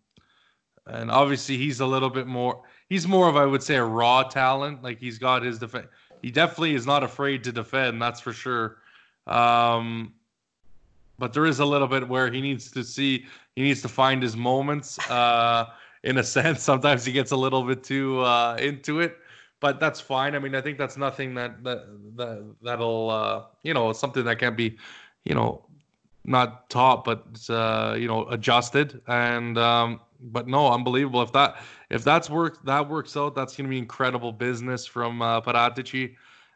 and obviously he's a little bit more he's more of I would say a raw talent. Like he's got his defense he definitely is not afraid to defend, that's for sure. Um but there is a little bit where he needs to see he needs to find his moments uh in a <laughs> sense sometimes he gets a little bit too uh into it but that's fine. I mean i think that's nothing that that, that that'll uh you know something that can be you know not taught but uh you know adjusted. And um but no unbelievable. If that if that's worked that works out that's going to be incredible business from uh Paratici.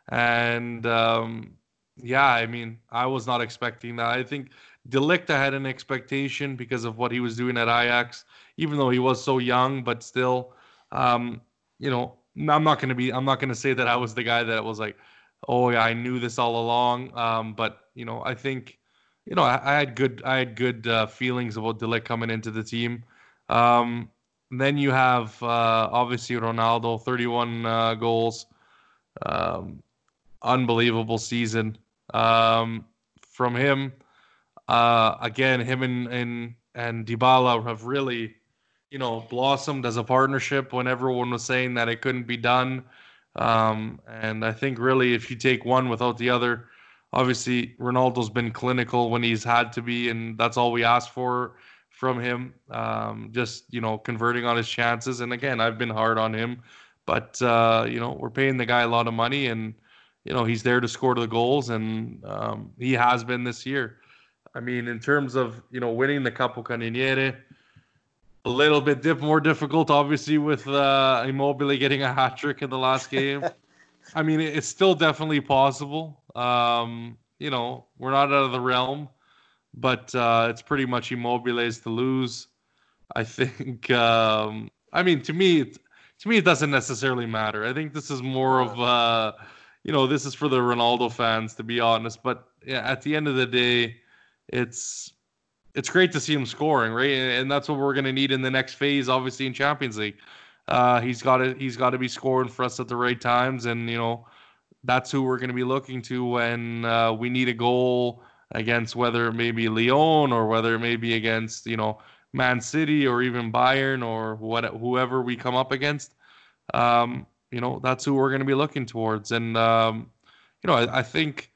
And um yeah, I mean, I was not expecting that. I think Delicta had an expectation because of what he was doing at Ajax, even though he was so young, but still, um, you know, I'm not going to be, I'm not going to say that I was the guy that was like, oh yeah, I knew this all along. Um, but you know, I think, you know, I, I had good, I had good uh, feelings about de Ligt coming into the team. Um, then you have uh, obviously Ronaldo, 31 uh, goals, um, unbelievable season um, from him. Uh, again, him and and and Dybala have really, you know, blossomed as a partnership when everyone was saying that it couldn't be done. Um, and I think really, if you take one without the other, obviously Ronaldo's been clinical when he's had to be, and that's all we asked for from him. Um, just you know, converting on his chances. And again, I've been hard on him, but uh, you know, we're paying the guy a lot of money, and you know he's there to score the goals, and um, he has been this year. I mean, in terms of you know winning the Capocannoniere, a little bit dip, more difficult, obviously, with uh, Immobile getting a hat trick in the last game. <laughs> I mean, it's still definitely possible. Um, you know, we're not out of the realm, but uh, it's pretty much Immobile's to lose. I think. Um, I mean, to me, it, to me, it doesn't necessarily matter. I think this is more of, uh, you know, this is for the Ronaldo fans, to be honest. But yeah, at the end of the day, it's it's great to see him scoring, right? And, that's what we're going to need in the next phase, obviously in Champions League. Uh, he's got to he's got to be scoring for us at the right times, and you know, that's who we're going to be looking to when uh, we need a goal against whether it may be Lyon or whether it may be against you know Man City or even Bayern or what whoever we come up against. Um, you know that's who we're going to be looking towards, and um, you know I, I think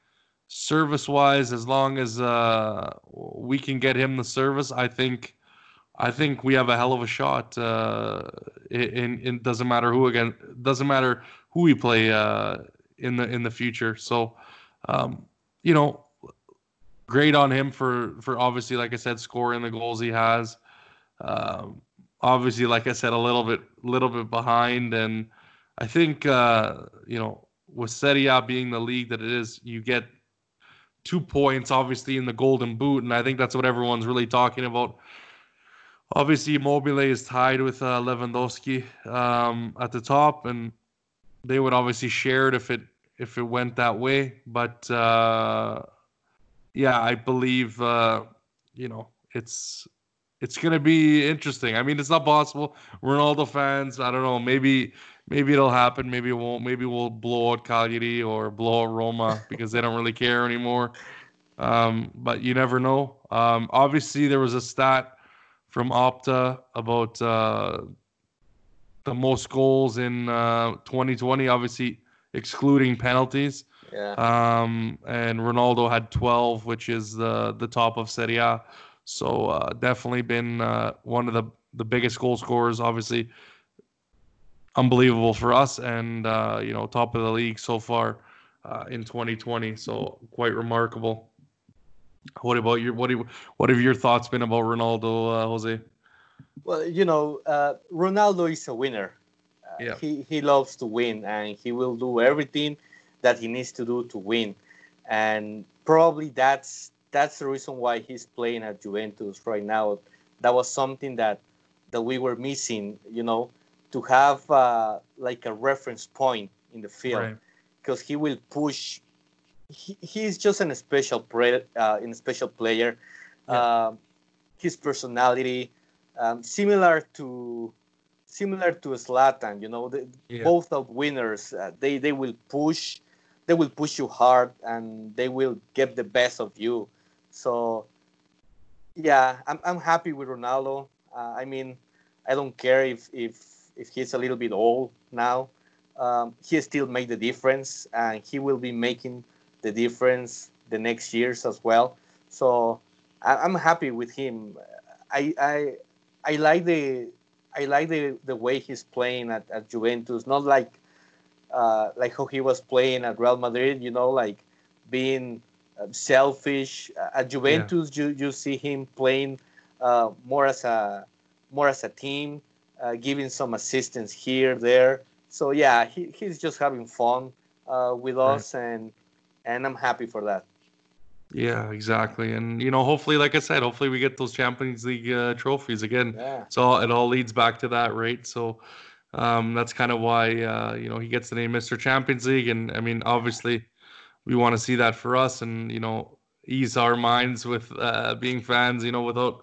service wise, as long as uh, we can get him the service, I think. I think we have a hell of a shot. Uh, in doesn't matter who again doesn't matter who we play uh, in the in the future. So, um, you know, great on him for for obviously, like I said, scoring the goals he has. Um, obviously, like I said, a little bit little bit behind, and I think uh, you know with Serie A being the league that it is, you get two points obviously in the Golden Boot, and I think that's what everyone's really talking about. Obviously, Immobile is tied with uh, Lewandowski um, at the top, and they would obviously share it if it if it went that way. But uh, yeah, I believe uh, you know it's it's gonna be interesting. I mean, it's not possible. Ronaldo fans, I don't know. Maybe maybe it'll happen. Maybe it won't. Maybe we'll blow out Cagliari or blow out Roma <laughs> because they don't really care anymore. Um, but you never know. Um, obviously, there was a stat from Opta about uh, the most goals in uh, 2020, obviously excluding penalties. Yeah. Um, and Ronaldo had 12, which is the the top of Serie A. So uh, definitely been uh, one of the the biggest goal scorers. Obviously, unbelievable for us, and uh, you know top of the league so far uh, in 2020. So quite remarkable. What about your what? do- What have your thoughts been about Ronaldo, uh, Jose? Well, you know, uh, Ronaldo is a winner. Uh, Yeah. He he loves to win, and he will do everything that he needs to do to win. And probably that's that's the reason why he's playing at Juventus right now. That was something that that we were missing. You know, to have uh, like a reference point in the field Right. because he will push. He, he's just an special player, uh, in a special player. Yeah. Um, his personality, um, similar to similar to Zlatan. You know, the, Yeah. both of winners. Uh, they they will push, they will push you hard, and they will get the best of you. So, yeah, I'm I'm happy with Ronaldo. Uh, I mean, I don't care if if if he's a little bit old now. Um, he still made the difference, and he will be making the difference the next years as well. So I, I'm happy with him. I I I like the I like the, the way he's playing at, at Juventus. Not like uh, like how he was playing at Real Madrid. You know, like being uh, selfish. At Juventus, you you see him playing uh, more as a more as a team, uh, giving some assistance here there. So yeah, he, he's just having fun uh, with Right. us, and and I'm happy for that. Yeah, exactly. And you know, hopefully, like I said, hopefully we get those Champions League uh, trophies again. Yeah. So it all leads back to that, right? So um, that's kind of why uh, you know he gets the name Mr. Champions League, and I mean, obviously, we want to see that for us, and you know, ease our minds with uh, being fans, you know, without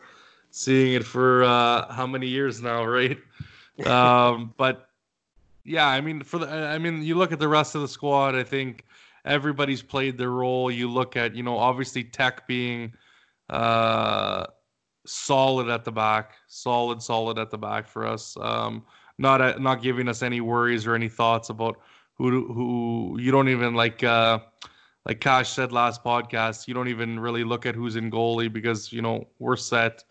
seeing it for uh, how many years now, right? <laughs> um, but yeah, I mean, for the, I mean, you look at the rest of the squad. I think everybody's played their role. You look at, you know, obviously Tek being uh, solid at the back, solid, solid at the back for us. Um, not uh not giving us any worries or any thoughts about who who you don't even like. Uh, like Cash said last podcast, you don't even really look at who's in goalie because you know we're set.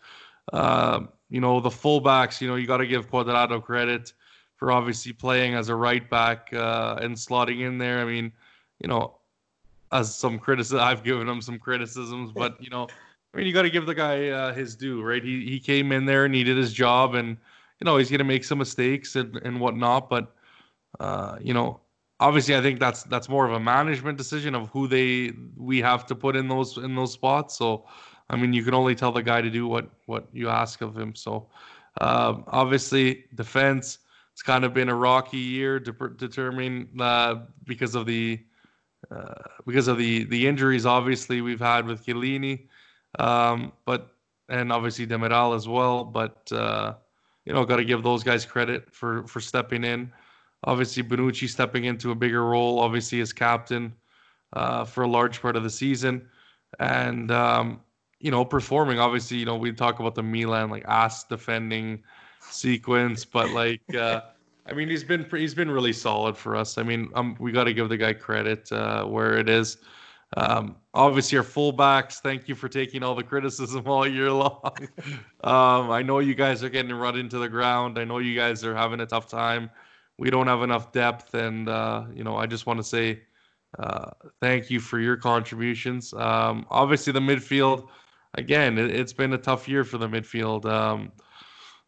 Uh, you know the fullbacks. You know you got to give Cuadrado credit for obviously playing as a right back uh, and slotting in there. I mean, you know, as some criticism, I've given him some criticisms, but you know, I mean, you got to give the guy uh, his due, right? He he came in there and he did his job, and you know he's gonna make some mistakes and and whatnot, but uh, you know, obviously, I think that's that's more of a management decision of who they we have to put in those in those spots. So, I mean, you can only tell the guy to do what what you ask of him. So, um, obviously, defense. It's kind of been a rocky year to determine uh, because of the uh, because of the the injuries. Obviously, we've had with Chiellini, um, but and obviously Demiral as well. But uh, you know, got to give those guys credit for for stepping in. Obviously, Bonucci stepping into a bigger role, obviously as captain uh, for a large part of the season, and um, you know performing. Obviously, you know we talk about the Milan like ass defending sequence, but like. Uh, I mean, he's been he's been really solid for us. I mean, um, we got to give the guy credit uh, where it is. Um, obviously, our fullbacks. Thank you for taking all the criticism <laughs> all year long. um, I know you guys are getting run into the ground. I know you guys are having a tough time. We don't have enough depth, and uh, you know, I just want to say uh, thank you for your contributions. Um, obviously, the midfield. Again, it, has been a tough year for the midfield. Um,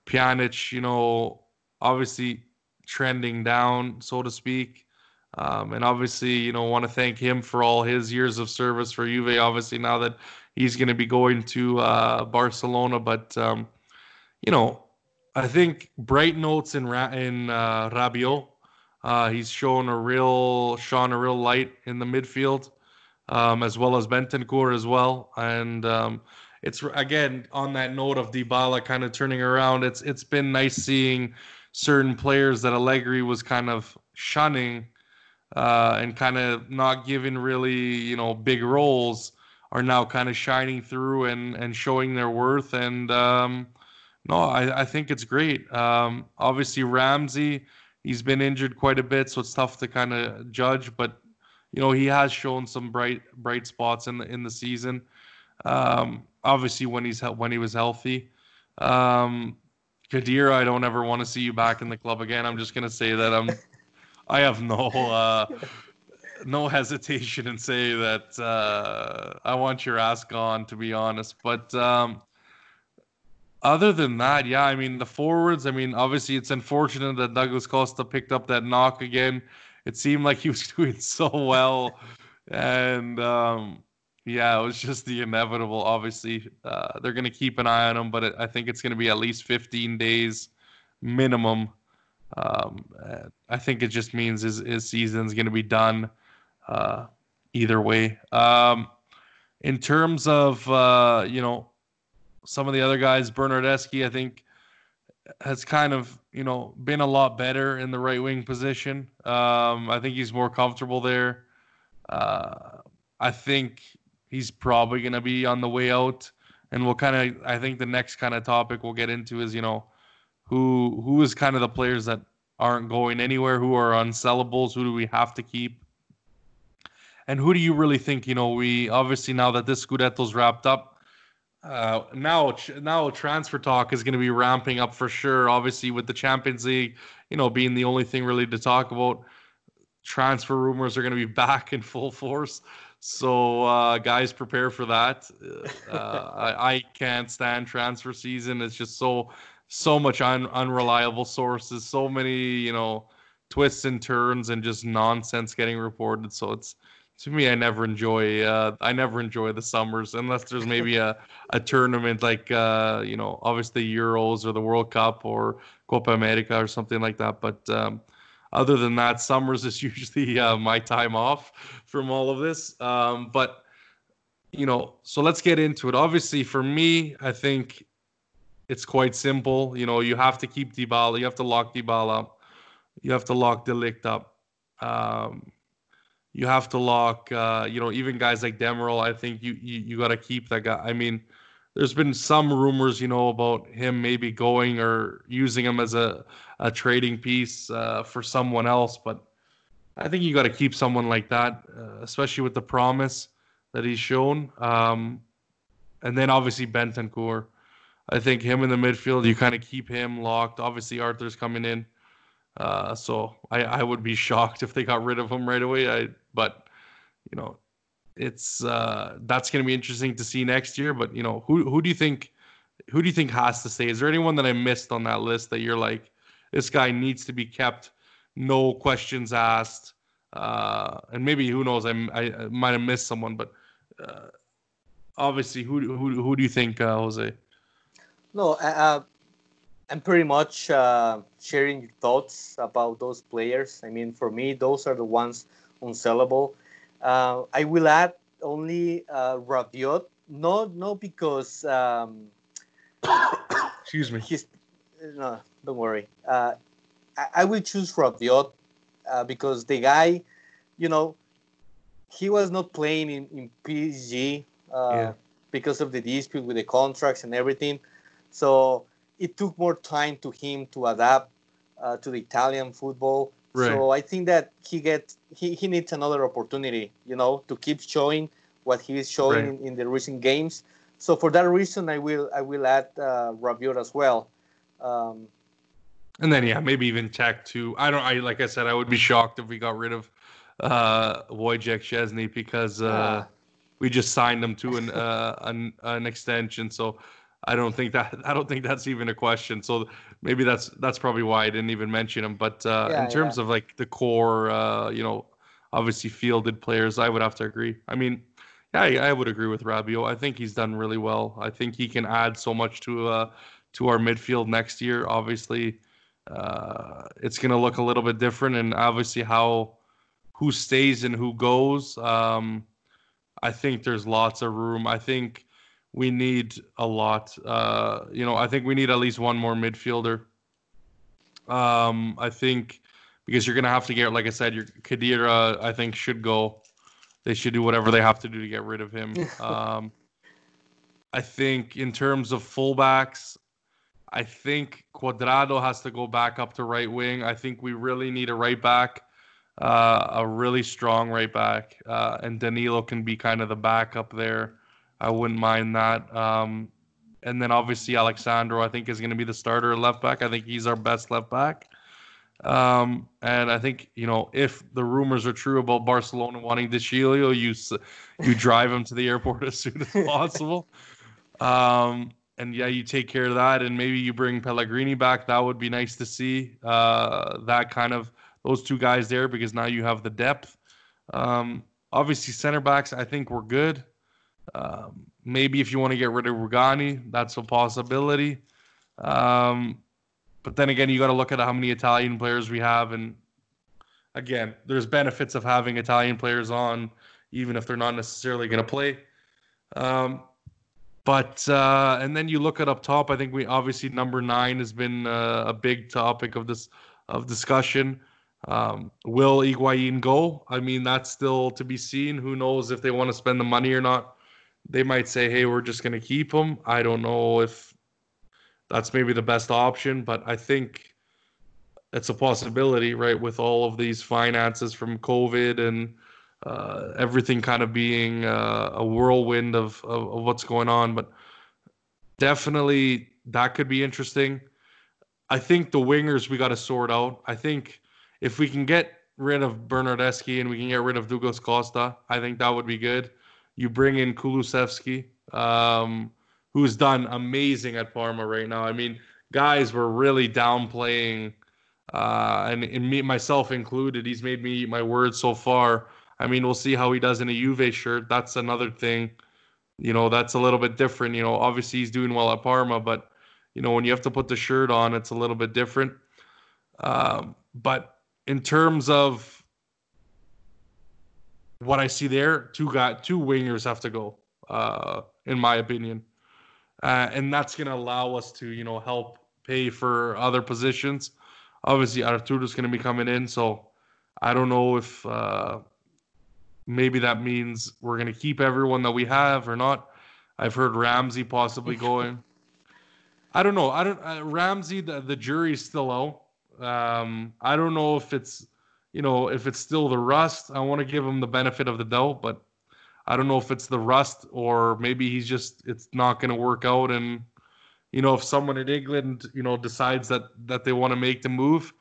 Pjanic, you know, obviously trending down, so to speak. Um, and obviously, you know, want to thank him for all his years of service for Juve. Obviously, now that he's going to be going to uh, Barcelona, but um, you know, I think bright notes in Ra- in uh, Rabiot. Uh, he's shown a real, shone a real light in the midfield, um, as well as Bentancur as well. And um, it's again on that note of Dybala kind of turning around. It's it's been nice seeing certain players that Allegri was kind of shunning uh, and kind of not giving really you know big roles are now kind of shining through and and showing their worth and um, no I, I think it's great um, obviously Ramsey he's been injured quite a bit so it's tough to kind of judge but you know he has shown some bright bright spots in the in the season um, obviously when he's when he was healthy um, Khedira, I don't ever want to see you back in the club again. I'm just gonna say that I'm <laughs> I have no uh, no hesitation in say that uh, I want your ass gone. To be honest, but um, other than that, yeah, I mean the forwards. I mean, obviously it's unfortunate that Douglas Costa picked up that knock again. It seemed like he was <laughs> doing so well, and um, yeah, it was just the inevitable. Obviously, uh, they're going to keep an eye on him, but it, I think it's going to be at least 15 days minimum um, I think it just means his, his season's going to be done uh, either way. Um, in terms of, uh, you know, some of the other guys, Bernardeschi, I think, has kind of, you know, been a lot better in the right wing position. Um, I think he's more comfortable there. Uh, I think he's probably going to be on the way out. And we'll kind of, I think the next kind of topic we'll get into is, you know, who who is kind of the players that aren't going anywhere, who are unsellables, who do we have to keep? And who do you really think, you know, we obviously now that this Scudetto's wrapped up, uh, now now transfer talk is going to be ramping up for sure. Obviously, with the Champions League, you know, being the only thing really to talk about, transfer rumors are going to be <laughs> back in full force. So, uh, guys, prepare for that. Uh, I, I can't stand transfer season. It's just so so much un- unreliable sources, so many, you know, twists and turns and just nonsense getting reported. So it's to me, I never enjoy uh, I never enjoy the summers unless there's maybe a, a tournament like uh, you know, obviously Euros or the World Cup or Copa America or something like that. But um, other than that, summers is <laughs> usually uh, my time off from all of this. Um, but you know, so let's get into it. Obviously, for me, I think it's quite simple. You know, you have to keep Dybala. You have to lock Dybala up. You have to lock De Ligt up. Um, you have to lock, uh, you know, even guys like Demiral. I think you you, you got to keep that guy. I mean, there's been some rumors, you know, about him maybe going or using him as a a trading piece uh, for someone else, but I think you got to keep someone like that, uh, especially with the promise that he's shown. Um, and then obviously Bentancur. I think him in the midfield, you kind of keep him locked. Obviously, Arthur's coming in, uh, so I, I would be <laughs> shocked if they got rid of him right away. I but you know, it's uh, that's going to be interesting to see next year. But you know, who who do you think who do you think has to stay? Is there anyone that I missed on that list that you're like, this guy needs to be kept, no questions asked? Uh, and maybe who knows, I, I, might have missed someone, but uh, obviously, who who who do you think, uh, Jose? No, uh, I'm pretty much uh, sharing your thoughts about those players. I mean, for me, those are the ones unsellable. Uh, I will add only uh, Rabiot, not not because um, excuse me. He's no, don't worry. Uh, I, I will choose Rabiot uh, because the guy, you know, he was not playing in, in PSG uh, Yeah. because of the dispute with the contracts and everything. So it took more time to him to adapt uh, to the Italian football. Right. So I think that he get he, he needs another opportunity, you know, to keep showing what he is showing Right. in, in the recent games. So for that reason, I will I will add uh, Rabiot as well. Um, And then yeah, maybe even Tek too. I don't. I like I said, I would be shocked if we got rid of uh, Wojciech Szczęsny because uh, Ah. we just signed him to an, uh, an an extension. So I don't think that <laughs> I don't think that's even a question. So maybe that's that's probably why I didn't even mention him. But uh, Yeah, in terms of like the core, uh, you know, obviously fielded players, I would have to agree. I mean. Yeah, I, I would agree with Rabiot. I think he's done really well. I think he can add so much to uh, to our midfield next year. Obviously, uh, it's going to look a little bit different, and obviously how who stays and who goes. Um, I think there's lots of room. I think we need a lot. Uh, you know, I think we need at least one more midfielder. Um, I think because you're going to have to get, like I said, your Khedira. I think should go. They should do whatever they have to do to get rid of him. <laughs> um, I think in terms of fullbacks, I think Cuadrado has to go back up to right wing. I think we really need a right back, uh, a really strong right back, uh, and Danilo can be kind of the backup there. I wouldn't mind that. Um, and then obviously Alex Sandro, I think, is going to be the starter left back. I think he's our best left back. Um, and I think you know if the rumors are true about Barcelona wanting De Sciglio, you you drive him to the airport <laughs> as soon as possible. Um, and yeah, you take care of that, and maybe you bring Pellegrini back. That would be nice to see. Uh, that kind of those two guys there because now you have the depth. Um, obviously, center backs, I think we're good. Um, maybe if you want to get rid of Rugani, that's a possibility. Um, but then again, you got to look at how many Italian players we have, and again, there's benefits of having Italian players on, even if they're not necessarily going to play. Um, but uh, and then you look at up top. I think we obviously number nine has been uh, a big topic of this of discussion. Um, will Higuain go? I mean, that's still to be seen. Who knows if they want to spend the money or not? They might say, "Hey, we're just going to keep him." I don't know if that's maybe the best option, but I think it's a possibility, right? With all of these finances from COVID and uh, everything kind of being uh, a whirlwind of, of, of what's going on, but definitely that could be interesting. I think the wingers we got to sort out. I think if we can get rid of Bernardeschi and we can get rid of Douglas Costa, I think that would be good. You bring in Kulusevski, um, who's done amazing at Parma right now. I mean, guys were really downplaying, uh, and, and me myself included. He's made me eat my words so far. I mean, we'll see how he does in a Juve shirt. That's another thing. You know, that's a little bit different. You know, obviously he's doing well at Parma, but you know, when you have to put the shirt on, it's a little bit different. Um, but in terms of what I see there, two got two wingers have to go, uh, in my opinion, uh, and that's going to allow us to you know help pay for other positions. Obviously, Arturo's going to be coming in, so I don't know if uh, maybe that means we're going to keep everyone that we have or not. I've heard Ramsey possibly <laughs> going. I don't know. I don't uh, Ramsey. The the jury's still out. Um, I don't know if it's you know if it's still the rust. I want to give him the benefit of the doubt, but I don't know if it's the rust or maybe he's just it's not going to work out. And you know if someone in England you know decides that that they want to make the move,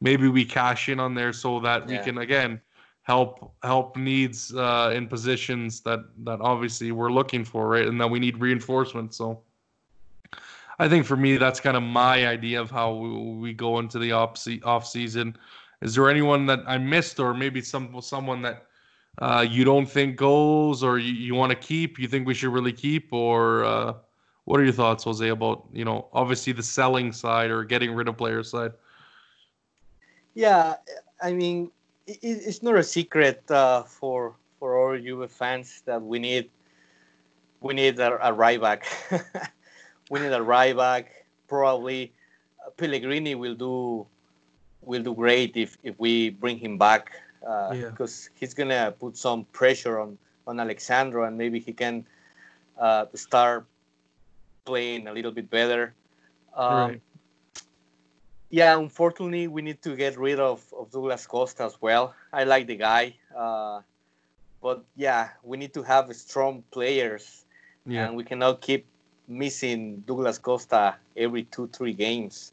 maybe we cash in on there so that we can again help help needs uh, in positions that that obviously we're looking for, right? And that we need reinforcement. So. I think for me, that's kind of my idea of how we, we go into the off, off season. Is there anyone that I missed, or maybe some someone that uh, you don't think goes, or you, you want to keep? You think we should really keep, or uh, what are your thoughts, Jose, about you know obviously the selling side or getting rid of players side? Yeah, I mean, it, it's not a secret uh, for for all Juve fans that we need we need a, a right back. <laughs> we need a right back. Probably uh, Pellegrini will do will do great if if we bring him back uh, Yeah. because he's gonna put some pressure on on Alex Sandro and maybe he can uh, start playing a little bit better. Um, Right. Yeah, unfortunately, we need to get rid of, of Douglas Costa as well. I like the guy, uh, but yeah, we need to have strong players, Yeah. and we cannot keep missing Douglas Costa every two, three games.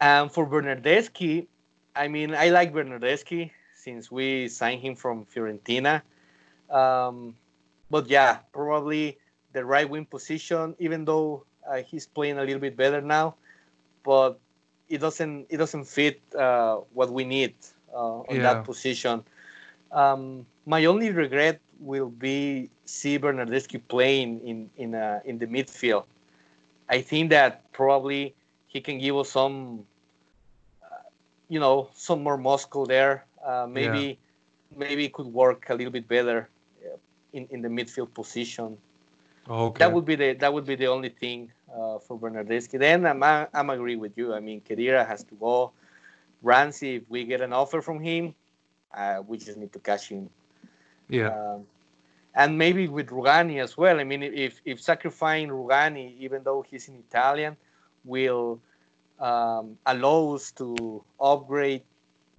And for Bernardeschi, I mean, I like Bernardeschi since we signed him from Fiorentina. Um, but yeah, probably the right wing position, even though uh, he's playing a little bit better now, but it doesn't it doesn't fit uh, what we need uh, on Yeah. that position. Um, my only regret will be see Bernardeschi playing in in uh, in the midfield. I think that probably he can give us some, uh, you know, some more muscle there. Uh, maybe maybe it could work a little bit better uh, in in the midfield position. Okay. That would be the that would be the only thing uh, for Bernardeschi. Then I'm I'm agree with you. I mean, Khedira has to go. Ramsey, if we get an offer from him, uh, we just need to cash in. yeah. Um, and maybe with Rugani as well. I mean, if if sacrificing Rugani, even though he's in Italian, will um, allow us to upgrade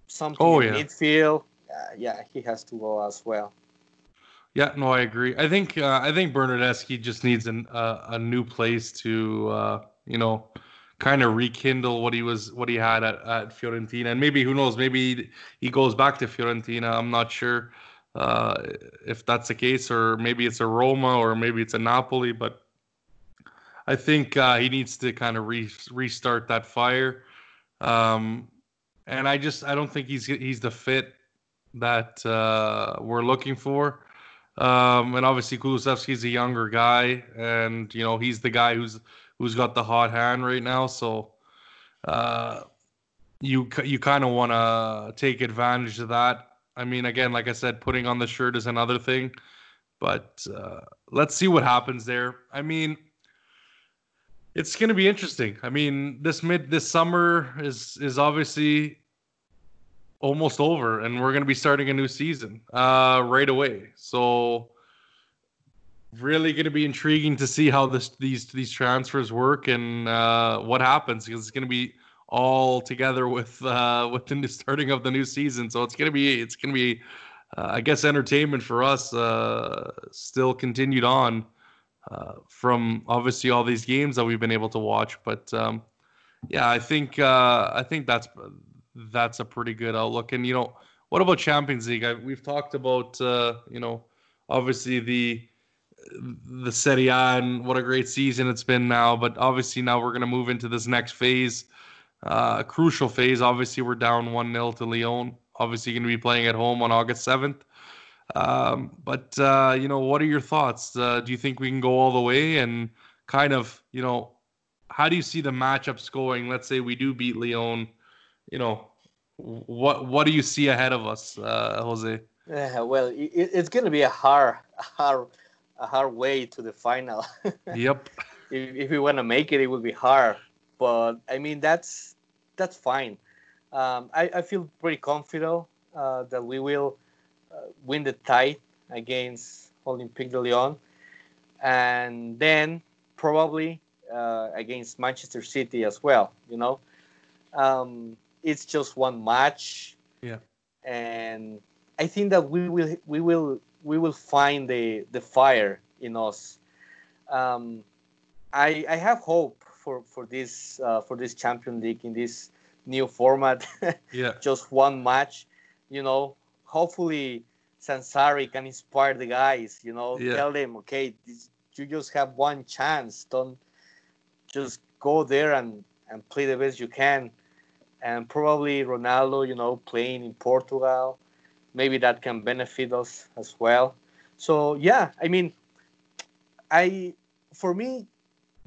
something Oh, in yeah. midfield, uh, yeah, he has to go as well. Yeah, no, I agree. I think uh, I think Bernardeschi just needs an, uh, a new place to uh, you know kind of rekindle what he was what he had at, at Fiorentina, and maybe who knows, maybe he goes back to Fiorentina. I'm not sure uh, if that's the case, or maybe it's a Roma, or maybe it's a Napoli, but I think uh, he needs to kind of re- restart that fire. Um, and I just I don't think he's he's the fit that uh, we're looking for. Um, and obviously Kulusevski's a younger guy, and you know he's the guy who's who's got the hot hand right now. So uh, you you kind of want to take advantage of that. I mean, again, like I said, putting on the shirt is another thing, but uh, let's see what happens there. I mean, it's going to be interesting. I mean, this mid this summer is is obviously almost over, and we're going to be starting a new season uh, right away. So, really going to be intriguing to see how this these these transfers work and uh, what happens because it's going to be all together with uh, <laughs> with the starting of the new season. So it's going to be it's going to be uh, I guess entertainment for us uh, still continued on uh, from obviously all these games that we've been able to watch. But um, yeah, I think uh, I think that's that's a pretty good outlook. And you know, what about Champions League? I, we've talked about uh, you know obviously the the Serie A and what a great season it's been now. But obviously now we're going to move into this next phase, uh, a crucial phase. Obviously we're down one 0 to Lyon. Obviously going to be playing at home on August seventh. Um, but uh, you know, what are your thoughts? Uh, do you think we can go all the way? And kind of, you know, how do you see the matchups going? Let's say we do beat Lyon. You know, what what do you see ahead of us, uh, Jose? Yeah, well, it, it's going to be a hard, a hard, a hard way to the final. <laughs> Yep. if, if we want to make it, it will be hard. But I mean, that's that's fine. Um, I, I feel pretty confident uh, that we will win the tie against Olympique de Lyon, and then probably uh, against Manchester City as well. You know, um, it's just one match. Yeah. and I think that we will we will we will find the the fire in us. Um, I I have hope for for this uh, for this Champion League in this new format. <laughs> Yeah. Just one match, you know. Hopefully, Sansari can inspire the guys. You know, Yeah. tell them, okay, this, you just have one chance. Don't just go there and and play the best you can. And probably Ronaldo, you know, playing in Portugal, maybe that can benefit us as well. So yeah, I mean, I for me,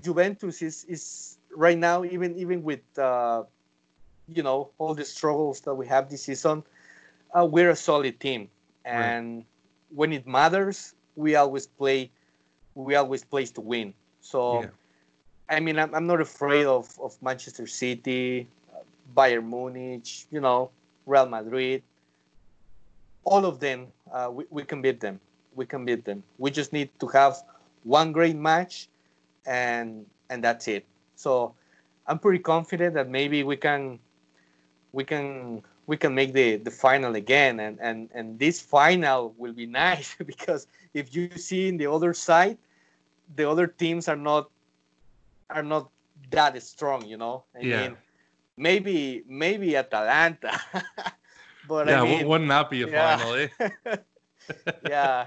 Juventus is is right now even even with uh, you know all the struggles that we have this season, uh, we're a solid team, and when it matters, we always play, we always play to win. So, Yeah. I mean, I'm, I'm not afraid of of Manchester City, uh, Bayern Munich, you know, Real Madrid. All of them, uh, we, we can beat them. We can beat them. We just need to have one great match, and and that's it. So I'm pretty confident that maybe we can we can we can make the the final again and and and this final will be <laughs> nice because if you see in the other side the other teams are not are not that strong you know i Yeah. mean maybe maybe atalanta <laughs> but yeah, i mean wouldn't that be a yeah. final, eh? <laughs> yeah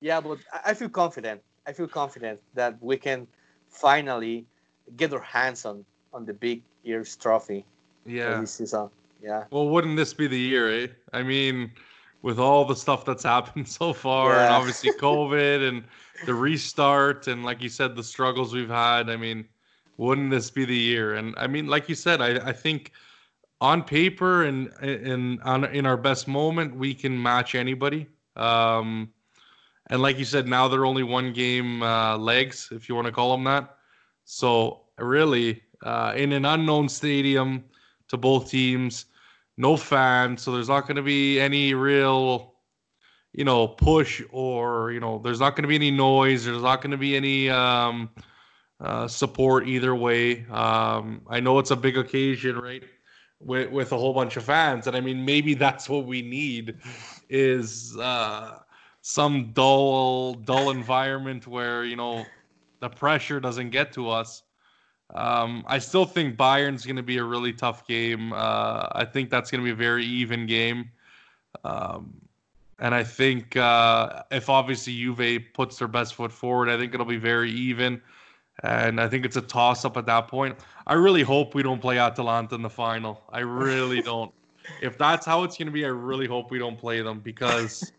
yeah but I- feel confident i feel confident that we can finally get our hands on on the big ears trophy for Yeah. this season yeah Well, wouldn't this be the year, eh? I mean, with all the stuff that's happened <laughs> so far, and obviously <laughs> COVID and the restart, and like you said, the struggles we've had. I mean, wouldn't this be the year? And I mean, like you said, I, I think on paper and in on in our best moment, we can match anybody. Um, and like you said, now they're only one game uh, legs, if you want to call them that. So really, uh, in an unknown stadium to both teams, no fans, so there's not going to be any real, you know, push or you know, there's not going to be any noise. There's not going to be any um, uh, support either way. Um, I know it's a big occasion, right? With with a whole bunch of fans, and I mean, maybe that's what we need is uh, some dull, dull environment where you know the pressure doesn't get to us. Um, I still think Bayern's going to be a really tough game. Uh, I think that's going to be a very even game. Um, and I think uh, if obviously Juve puts their best foot forward, I think it'll be very even. And I think it's a toss up at that point. I really hope we don't play Atalanta in the final. I really <laughs> don't. If that's how it's going to be, I really hope we don't play them because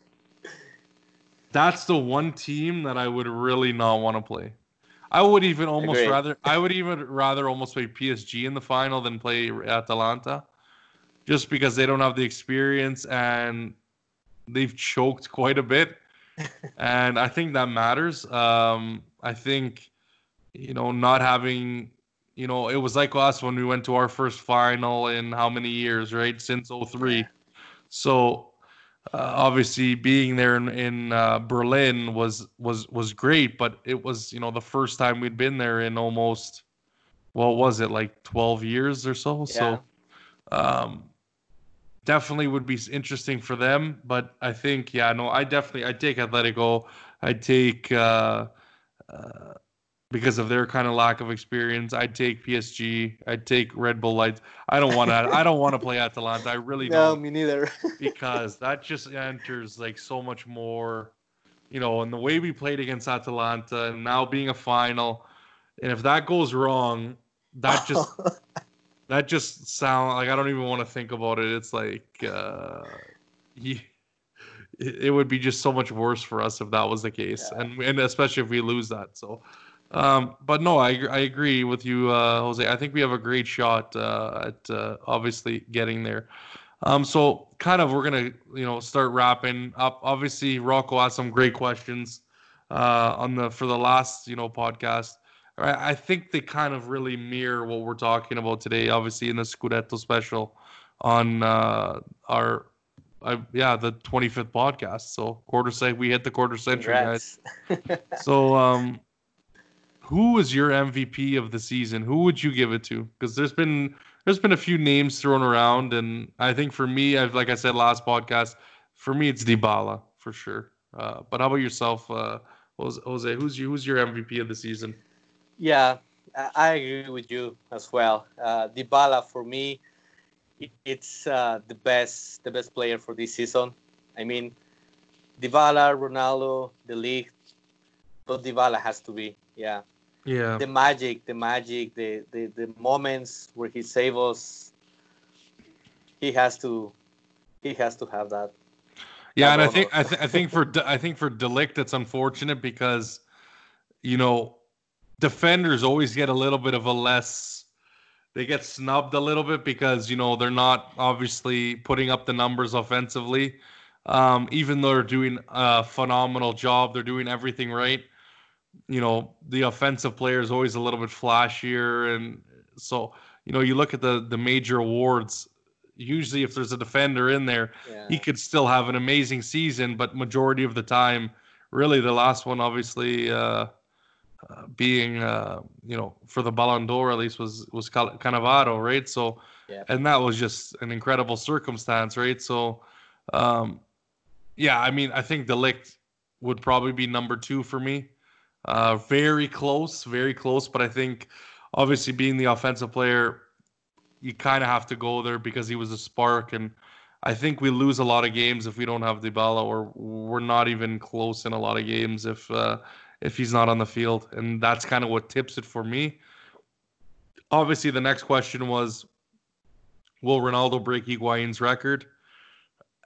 <laughs> that's the one team that I would really not want to play. I would even almost Agreed. rather I would even rather almost play PSG in the final than play Atalanta, just because they don't have the experience and they've choked quite a bit, <laughs> and I think that matters. Um, I think you know not having you know it was like us when we went to our first final in how many years right since 03 so obviously being there in, in uh, Berlin was was was great, but it was you know the first time we'd been there in almost what was it like 12 years or so. So um, definitely would be interesting for them. But I think yeah, no, I definitely I take Atletico. I take uh, uh, because of their kind of lack of experience. I'd take PSG. I'd take Red Bull Leipzig. I don't want to. I don't want to play Atalanta. I really no don't me neither <laughs> because that just enters like so much more, you know, and the way we played against Atalanta and now being a final, and if that goes wrong, that just <laughs> that just sound like I don't even want to think about it. It's like uh, he, it, would be just so much worse for us if that was the case, Yeah. and and especially if we lose that. So. Um, but no, I, I agree with you, uh, Jose. I think we have a great shot uh, at uh, obviously getting there. Um, so kind of we're gonna you know start wrapping up. Obviously, Rocco asked some great questions uh, on the for the last you know podcast. I, I think they kind of really mirror what we're talking about today. Obviously, in the Scudetto special on uh, our uh, yeah the 25th podcast. So quarter set we hit the quarter century, guys. <laughs> So um, who was your MVP of the season? Who would you give it to? Because there's been there's been a few names thrown around, and I think for me, I've like I said last podcast, for me it's Dybala for sure. Uh, but how about yourself, uh, Jose? Who's you? Who's your MVP of the season? Yeah, I agree with you as well. Uh, Dybala for me, it's uh, the best the best player for this season. I mean, Dybala, Ronaldo, the league, but Dybala has to be. Yeah, Yeah, the magic, the magic, the the, the moments where he saves us. He has to, he has to have that. yeah, and I think I, th- I think for I think for de Ligt it's unfortunate because, you know, defenders always get a little bit of a less. They get snubbed a little bit because you know they're not obviously putting up the numbers offensively, um, even though they're doing a phenomenal job. They're doing everything right. You know, the offensive player is always a little bit flashier, and so you know, you look at the the major awards. Usually, if there's a defender in there, Yeah. he could still have an amazing season, but majority of the time, really, the last one, obviously, uh, uh, being uh, you know for the Ballon d'Or at least was was Cannavaro, right? So, Yeah. and that was just an incredible circumstance, right? So, um, yeah, I mean, I think de Ligt would probably be number two for me. Uh, very close, very close, but I think obviously being the offensive player, you kind of have to go there because he was a spark, and I think we lose a lot of games if we don't have Dybala, or we're not even close in a lot of games if uh, if he's not on the field, and that's kind of what tips it for me. Obviously, the next question was, will Ronaldo break Higuain's record?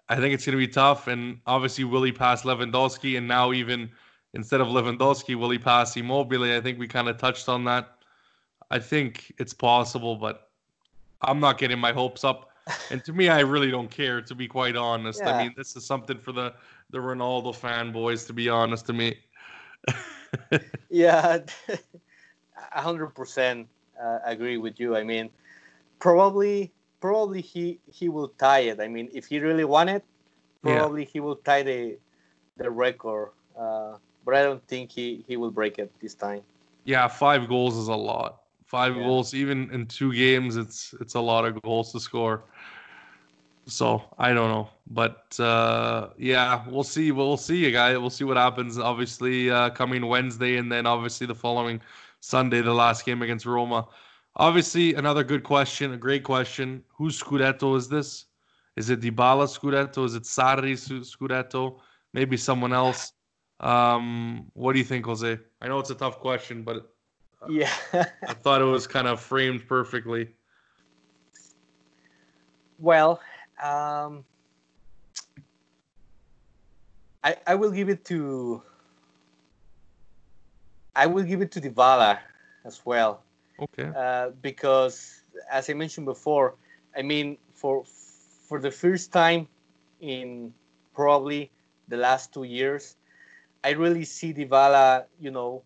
I think it's going to be tough, and obviously, will he pass Lewandowski? And now, even instead of Lewandowski, will he pass Immobile? I think we kind of touched on that. I think it's possible, but I'm not getting my hopes up. And to me, I really don't care, to be quite honest. Yeah. I mean, this is something for the the Ronaldo fanboys, to be honest to me. <laughs> Yeah, <laughs> a hundred percent uh, agree with you. I mean, probably, probably he he will tie it. I mean, if he really wanted, Yeah. probably he will tie the the record. Uh, but I don't think he he will break it this time. Yeah, five goals is a lot. Five Yeah. goals, even in two games, it's it's a lot of goals to score. So I don't know, but uh, yeah, we'll see. We'll see, you guys. We'll see what happens. Obviously, uh, coming Wednesday, and then obviously the following Sunday, the last game against Roma. Obviously, another good question, a great question. Whose Scudetto is this? Is it Dybala Scudetto? Is it Sarri Scudetto? Maybe someone else. Um, what do you think, Jose? I know it's a tough question, but Yeah, <laughs> I thought it was kind of framed perfectly. well, um, I I will give it to I will give it to Dybala as well. Okay. uh, because as I mentioned before, I mean for for the first time in probably the last two years, I really see Dybala, you know,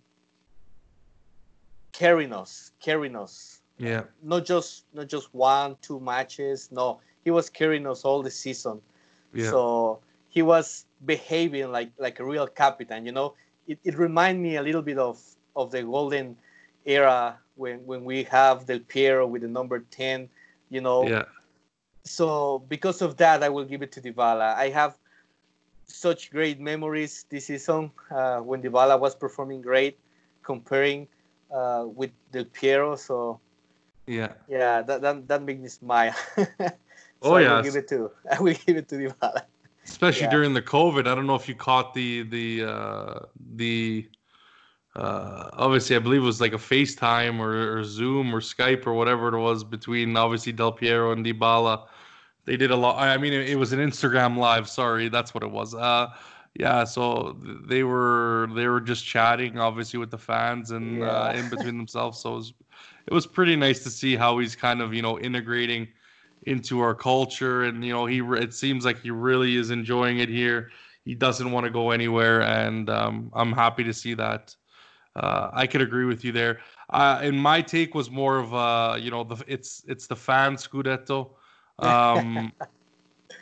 carrying us, carrying us. Yeah. Not just not just one, two matches. No, he was carrying us all the season. Yeah. So he was behaving like like a real captain. You know, it, it reminded me a little bit of of the golden era when when we have Del Piero with the number ten. You know, yeah. so because of that, I will give it to Dybala. I have such great memories this season uh, when Dybala was performing great, comparing uh, with Del Piero. So Yeah. yeah, that that, that makes me smile. <laughs> so Oh, I yes. will give it to I will give it to Dybala. Especially Yeah. during the COVID. I don't know if you caught the the uh the uh obviously I believe it was like a FaceTime or, or Zoom or Skype or whatever it was between obviously Del Piero and Dybala. They did a lot. I mean, it, it was an Instagram live. Sorry, that's what it was. Uh, yeah. So they were they were just chatting, obviously, with the fans and uh, in <laughs> between themselves. So it was it was pretty nice to see how he's kind of you know integrating into our culture, and you know he it seems like he really is enjoying it here. He doesn't want to go anywhere, and um, I'm happy to see that. Uh, I could agree with you there. Uh, and my take was more of uh, you know the it's it's the fan scudetto. Um,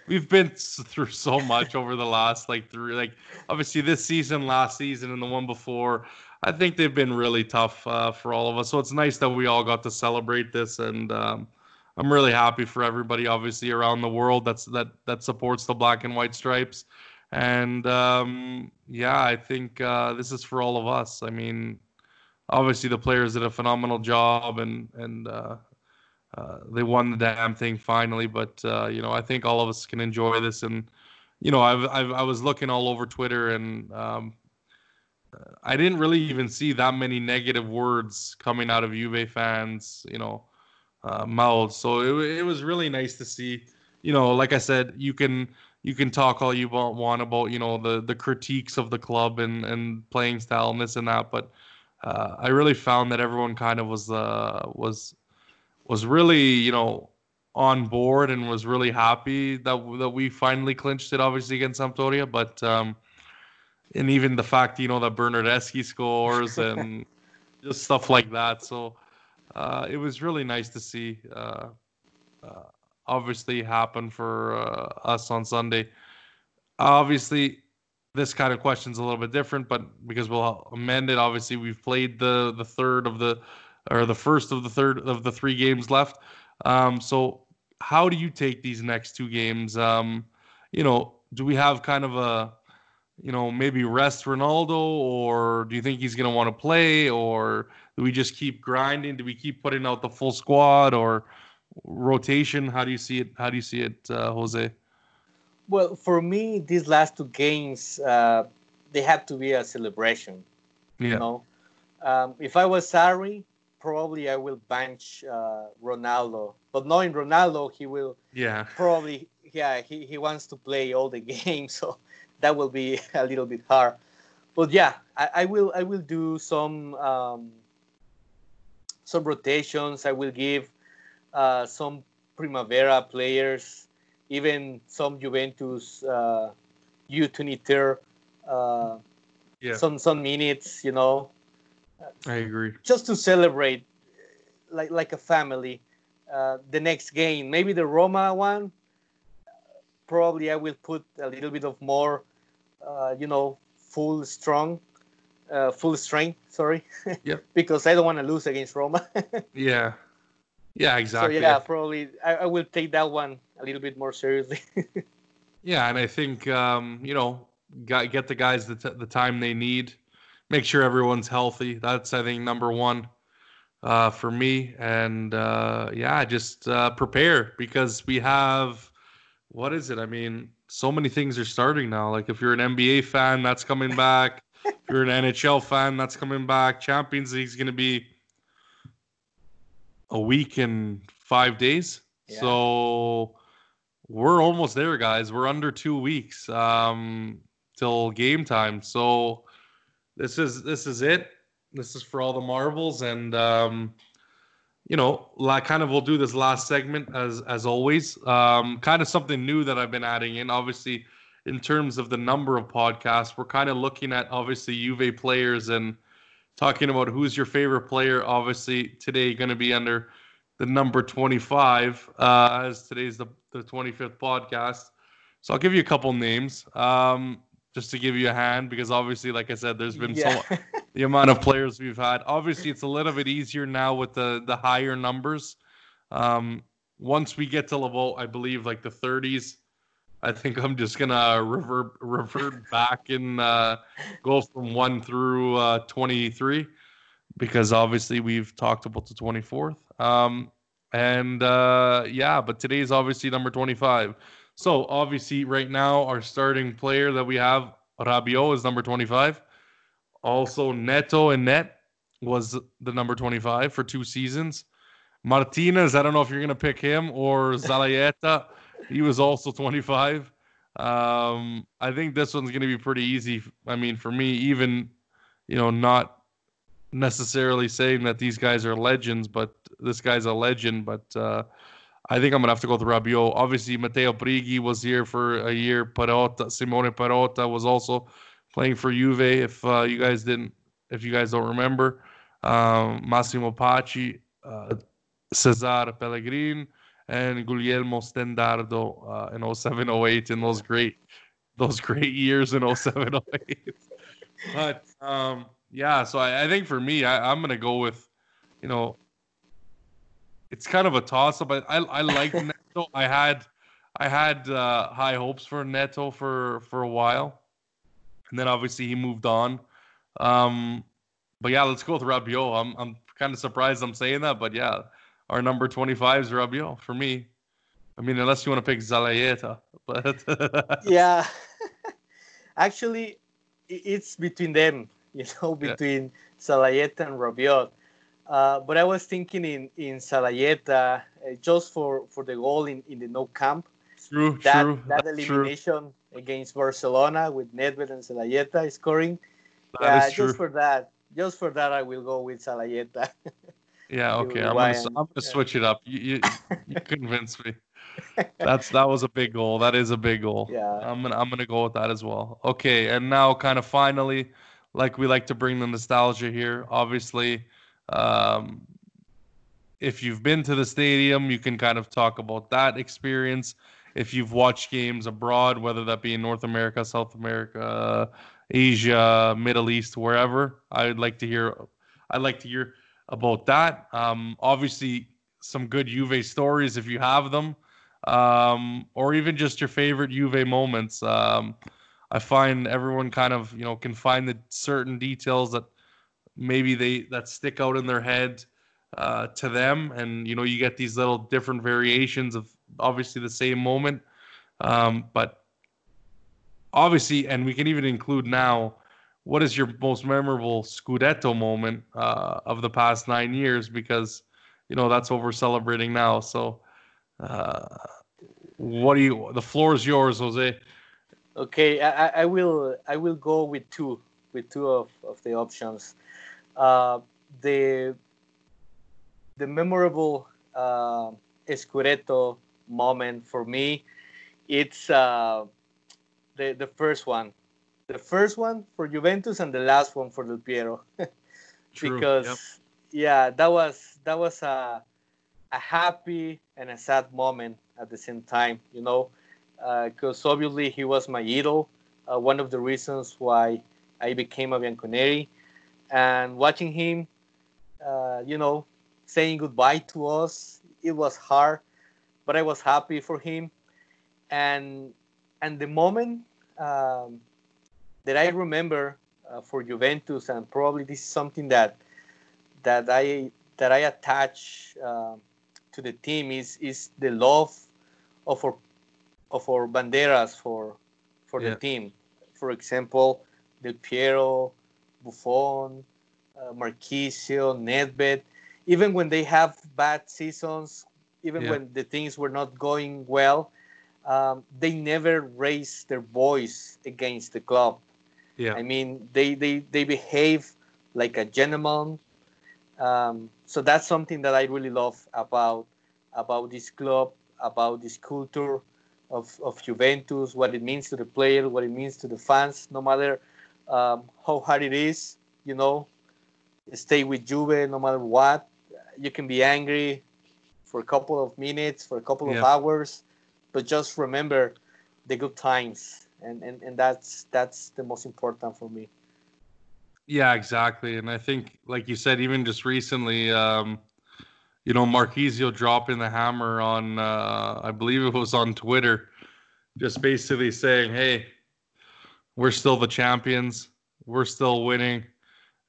we've been through so much over the last like three like obviously this season, last season, and the one before. I think they've been really tough uh, for all of us. So it's nice that we all got to celebrate this, and um, I'm really happy for everybody, obviously around the world that's that that supports the black and white stripes. And um, yeah, I think uh, this is for all of us. I mean, obviously the players did a phenomenal job, and and uh, uh, they won the damn thing finally. But uh, you know, I think all of us can enjoy this. And you know, I've, I've I was looking all over Twitter, and um, uh, I didn't really even see that many negative words coming out of Juve fans. You know, uh, mouths. So it, it was really nice to see. You know, like I said, you can you can talk all you want, about you know the the critiques of the club and and playing style and this and that, but uh, I really found that everyone kind of was was was really you know on board and was really happy that that we finally clinched it, obviously against Sampdoria. But um, and even the fact you know that Bernardeschi scores <laughs> and just stuff like that. So uh, it was really nice to see. Uh, uh, obviously, happen for uh, us on Sunday. Obviously, this kind of question is a little bit different, but because we'll amend it, obviously we've played the the third of the or the first of the third of the three games left. Um, so how do you take these next two games? Um, you know, do we have kind of a you know maybe rest Ronaldo, or do you think he's going to want to play, or do we just keep grinding? Do we keep putting out the full squad or rotation? How do you see it? How do you see it, uh, Jose? Well, for me, these last two games, uh, they have to be a celebration. Yeah. You know, um, if I was Sarri, probably I will bench uh, Ronaldo. But knowing Ronaldo, he will Yeah. probably, yeah, he, he wants to play all the <laughs> games, so that will be a little bit hard. But yeah, I, I will I will do some um, some rotations. I will give uh, some Primavera players, even some Juventus uh, U23, uh, Yeah. some some minutes. You know, I agree. just to celebrate, like like a family. Uh, the next game, maybe the Roma one. Probably I will put a little bit of more, uh, you know, full strong, uh, full strength. Sorry. <laughs> Yep. because I don't want to lose against Roma. <laughs> Yeah. Yeah, exactly. So yeah, probably I, I will take that one a little bit more seriously. <laughs> Yeah, and I think um, you know, got, get the guys the, t- the time they need. Make sure everyone's healthy. That's I think number one uh, for me. And uh, yeah, just uh, prepare because we have what is it? I mean, so many things are starting now. Like if you're an NBA fan, that's coming back. if you're an NHL fan, that's coming back. Champions League's going to be a week and five days. Yeah. So we're almost there, guys. We're under two weeks um, till game time. So this is this is it. This is for all the marbles, and um, you know, like kind of we'll do this last segment as as always. Um, kind of something new that I've been adding in. Obviously, in terms of the number of podcasts, we're kind of looking at obviously Juve players and talking about who's your favorite player. Obviously, today going to be under the number 25 uh, as today's the, the 25th podcast. So I'll give you a couple names um, just to give you a hand because obviously, like I said, there's been yeah. so <laughs> the amount of players we've had. Obviously, it's a little bit easier now with the the higher numbers. Um, once we get to level, I believe like the 30s, I think I'm just gonna revert revert <laughs> back and uh, go from one through uh, 23 because obviously we've talked about the 24th. Um, and uh, yeah, but today's obviously number 25. So obviously, right now, our starting player that we have, Rabiot, is number 25. Also, Neto and Net was the number 25 for two seasons. Martinez, I don't know if you're going to pick him or Zalayeta. he was also 25. Um, I think this one's going to be pretty easy. I mean, for me, even, you know, not necessarily saying that these guys are legends, but this guy's a legend. But uh, I think I'm gonna have to go with Rabiot. Obviously, Matteo Brighi was here for a year. Perrotta, Simone Perrotta was also playing for Juve. If uh, you guys didn't, if you guys don't remember, um, Massimo Paci, uh, Cesar Pellegrin, and Guglielmo Stendardo uh, in 07 08 in those great those great years in 07 08. but um, yeah, so I, I think for me, I, I'm gonna go with, you know, it's kind of a toss up. I I, I like <laughs> Neto. I had I had uh, high hopes for Neto for for a while, and then obviously he moved on. Um, but yeah, let's go with Rabiot. I'm I'm kind of surprised I'm saying that, but yeah, our number 25 is Rabiot for me. I mean, unless you want to pick Zalayeta, <laughs> but yeah. <laughs> Actually, it's between them, you know, Yeah. between Zalayeta and Rabiot. Uh, but I was thinking in in Zalayeta uh, just for for the goal in, in the Nou Camp true, that true, that that's true. elimination against Barcelona with Nedved and Zalayeta scoring. That yeah, is true. just for that, just for that, I will go with Zalayeta. <laughs> Yeah, okay. I'm gonna. I'm gonna switch it up. You, you, <laughs> you convinced me. That's that was a big goal. That is a big goal. <laughs> Yeah. I'm gonna I'm gonna go with that as well. Okay, and now kind of finally, like we like to bring the nostalgia here. Obviously, um, if you've been to the stadium, you can kind of talk about that experience. If you've watched games abroad, whether that be in North America, South America, Asia, Middle East, wherever, I'd like to hear. I'd like to hear about that. Um, obviously, some good Juve stories if you have them, um, or even just your favorite Juve moments. Um, I find everyone kind of you know can find the certain details that maybe they that stick out in their head uh, to them, and you know you get these little different variations of obviously the same moment, um, but obviously, and we can even include now. What is your most memorable Scudetto moment uh, of the past nine years? Because you know that's what we're celebrating now. So, uh, what do you? The floor is yours, Jose. Okay, I, I- will I will go with two with two of, of the options. Uh, the the memorable uh, Scudetto moment for me, it's uh, the the first one, the first one for Juventus and the last one for Del Piero, <laughs> because yep. yeah, that was that was a a happy and a sad moment at the same time, you know, because obviously he was my idol, uh, one of the reasons why I became a Bianconeri, and watching him, uh, you know, saying goodbye to us, it was hard, but I was happy for him, and and the moment um, that I remember uh, for Juventus, and probably this is something that that I that I attach uh, to the team is is the love of our of our banderas for for Yeah. the team. For example, Del Piero, Buffon, uh, Marchisio, Nedved. Even when they have bad seasons, even Yeah. when the things were not going well, um, they never raised their voice against the club. Yeah, I mean, they they they behave like a gentleman. Um, so that's something that I really love about about this club, about this culture of, of Juventus, what it means to the player, what it means to the fans, no matter um, how hard it is, you know, stay with Juve no matter what. You can be angry for a couple of minutes, for a couple of hours, but just remember the good times. And, and, and that's that's the most important for me. Yeah, exactly. And I think, like you said, even just recently, um, you know, Marchisio dropping the hammer on, uh, I believe it was on Twitter, just basically saying, hey, we're still the champions, we're still winning.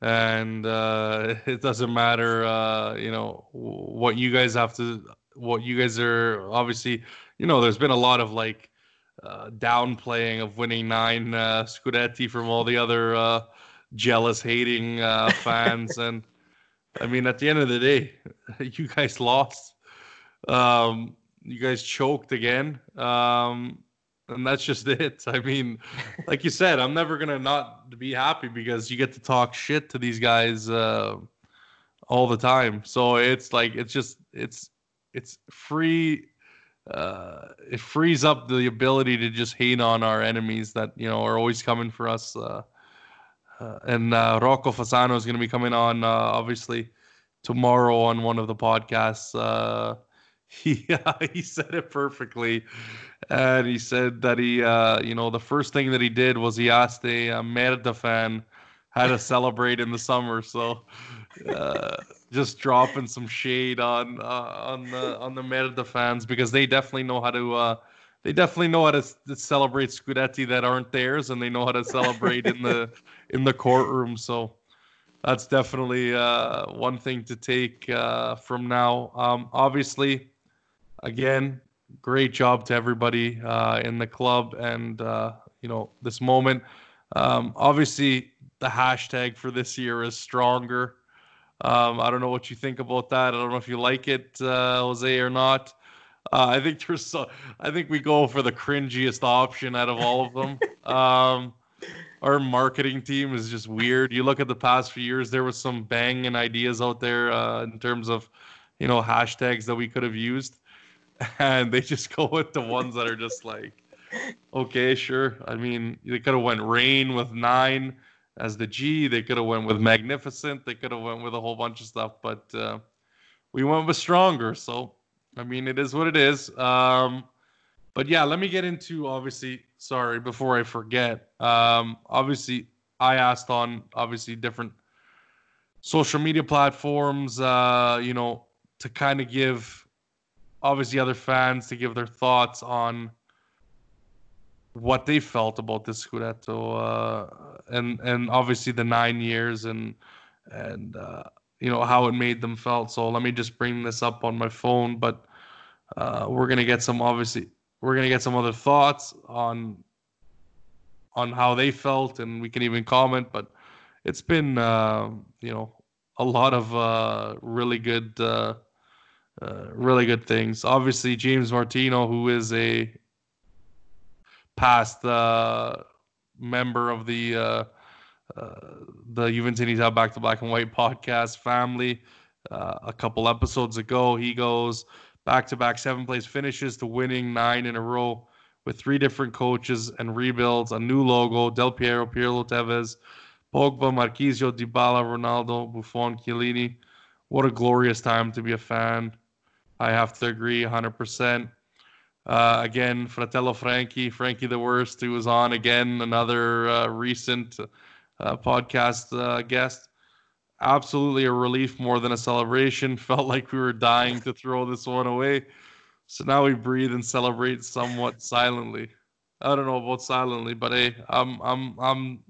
And uh, <laughs> it doesn't matter, uh, you know, what you guys have to, what you guys are obviously, you know, there's been a lot of like uh, downplaying of winning nine uh, Scudetti from all the other uh, jealous, hating uh, <laughs> fans. and I mean, at the end of the day, <laughs> you guys lost. Um, you guys choked again. Um, and that's just <laughs> it. I mean, like you said, I'm never gonna not be happy because you get to talk shit to these guys uh, all the time. So it's like it's just it's it's free. Uh, it frees up the ability to just hate on our enemies that you know are always coming for us. Uh, uh, and uh, Rocco Fasano is going to be coming on uh, obviously tomorrow on one of the podcasts. <laughs> Uh, he he said it perfectly, and he said that he uh, you know the first thing that he did was he asked a, uh Merda fan how to celebrate in the summer. So uh, just dropping some shade on uh, on the on the Merda fans because they definitely know how to. Uh, they definitely know how to, to celebrate Scudetti that aren't theirs, and they know how to celebrate in the <laughs> in the courtroom. So that's definitely uh, one thing to take uh, from now. Um, obviously, again, great job to everybody uh, in the club and uh, you know this moment. Um, obviously, the hashtag for this year is stronger. Um, I don't know what you think about that. I don't know if you like it, uh, Jose, or not. Uh, I think there's so, I think we go for the cringiest option out of all of them. <laughs> um, our marketing team is just weird. You look at the past few years, there was some banging ideas out there uh, in terms of, you know, hashtags that we could have used, <laughs> and they just go with the ones that are just like, okay, sure. I mean, they could have went rain with nine as the G. They could have went with magnificent. They could have went with a whole bunch of stuff, but uh, we went with stronger. So, I mean, it is what it is. Um, but yeah, let me get into obviously. Sorry, before I forget. Um, obviously, I asked on obviously different social media platforms. Uh, you know, to kind of give obviously other fans to give their thoughts on what they felt about this Scudetto, uh, and and obviously the nine years and and uh, you know how it made them felt. So let me just bring this up on my phone, but uh, we're gonna get some obviously we're gonna get some other thoughts on on how they felt, and we can even comment. But it's been uh, you know a lot of uh, really good. Uh, really good things. Obviously, James Martino, who is a past uh, member of the uh, uh, the Juventini Back to Black and White podcast family. Uh, a couple episodes ago, he goes back to back seven place finishes to winning nine in a row with three different coaches and rebuilds, a new logo, Del Piero, Pirlo Tevez, Pogba, Marchisio, Dybala, Ronaldo, Buffon, Chiellini. What a glorious time to be a fan. I have to agree 100%. Uh, again, Fratello Frankie, Frankie the Worst, who was on again, another uh, recent uh, podcast uh, guest. Absolutely a relief more than a celebration. <laughs> Felt like we were dying to throw this one away. So now we breathe and celebrate somewhat silently. I don't know about silently, but hey, I'm I'm I'm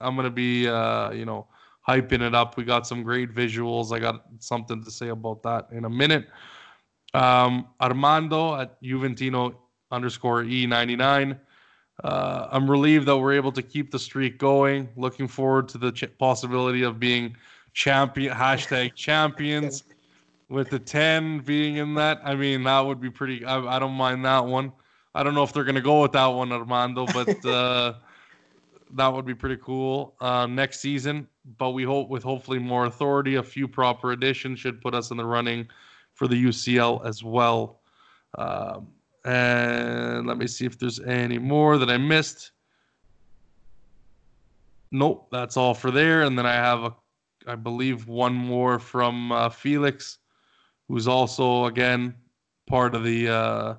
I'm gonna be uh, you know hyping it up. We got some great visuals. I got something to say about that in a minute. Um, Armando at Juventino underscore E99. Uh, I'm relieved that we're able to keep the streak going. Looking forward to the ch- possibility of being champion hashtag <laughs> champions with the 10 being in that. I mean, that would be pretty. I, I don't mind that one. I don't know if they're going to go with that one, Armando, but <laughs> uh, that would be pretty cool uh, next season. But we hope with hopefully more authority, a few proper additions should put us in the running for the UCL as well. Um, and let me see if there's any more that I missed. Nope, that's all for there. And then I have a, I believe one more from uh, Felix, who's also again part of the uh,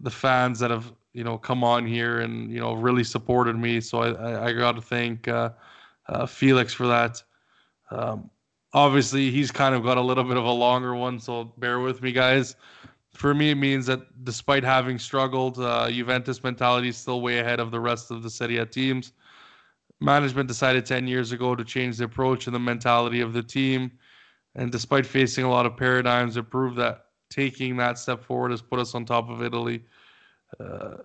the fans that have you know come on here and you know really supported me. So I I, I got to thank uh, uh, Felix for that. Um, obviously, he's kind of got a little bit of a longer one, so bear with me, guys for me, it means that despite having struggled, uh, Juventus mentality is still way ahead of the rest of the Serie A teams. Management decided 10 years ago to change the approach and the mentality of the team. And despite facing a lot of paradigms, it proved that taking that step forward has put us on top of Italy. Uh,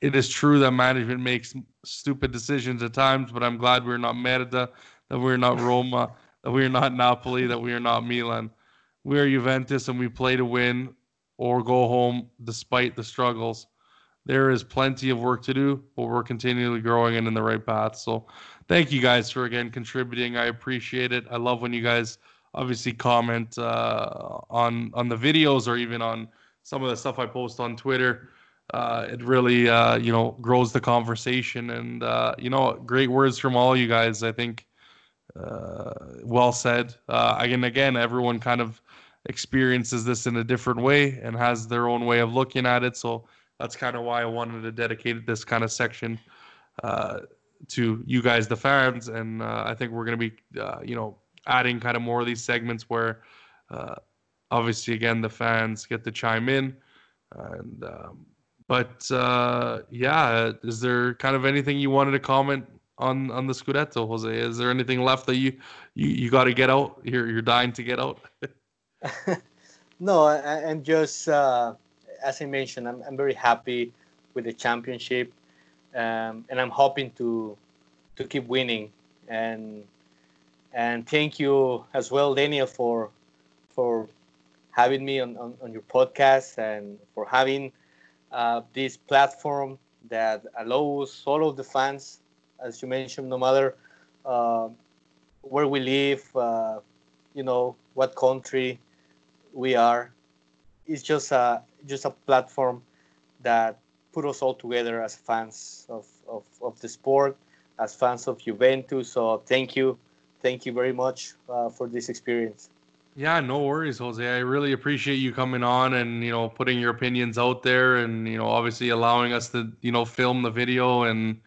it is true that management makes stupid decisions at times, but I'm glad we're not Merda, that we're not Roma, that we're not Napoli, that we are not Milan. We are Juventus and we play to win or go home despite the struggles. There is plenty of work to do, but we're continually growing and in the right path. So, thank you guys for again contributing. I appreciate it. I love when you guys obviously comment uh, on on the videos or even on some of the stuff I post on Twitter. Uh, it really uh, you know grows the conversation and uh, you know great words from all you guys. I think well said. Uh, again, again, everyone kind of experiences this in a different way and has their own way of looking at it. So that's kind of why I wanted to dedicate this kind of section uh, to you guys, the fans. And uh, I think we're going to be, uh, you know, adding kind of more of these segments where uh, obviously, again, the fans get to chime in. And, um, but uh, yeah, is there kind of anything you wanted to comment on on the Scudetto, Jose? Is there anything left that you you, you got to get out? You're you're dying to get out. <laughs> no, I, I'm just, uh, as I mentioned, I'm, I'm very happy with the championship, um, and I'm hoping to to keep winning. And and thank you as well, Daniel, for for having me on, on, on your podcast and for having uh, this platform that allows all of the fans, as you mentioned, no matter uh, where we live, uh, you know, what country, we are. It's just a just a platform that put us all together as fans of, of, of the sport, as fans of Juventus. So thank you, thank you very much uh, for this experience. Yeah, no worries, Jose. I really appreciate you coming on and you know putting your opinions out there, and you know obviously allowing us to you know film the video. And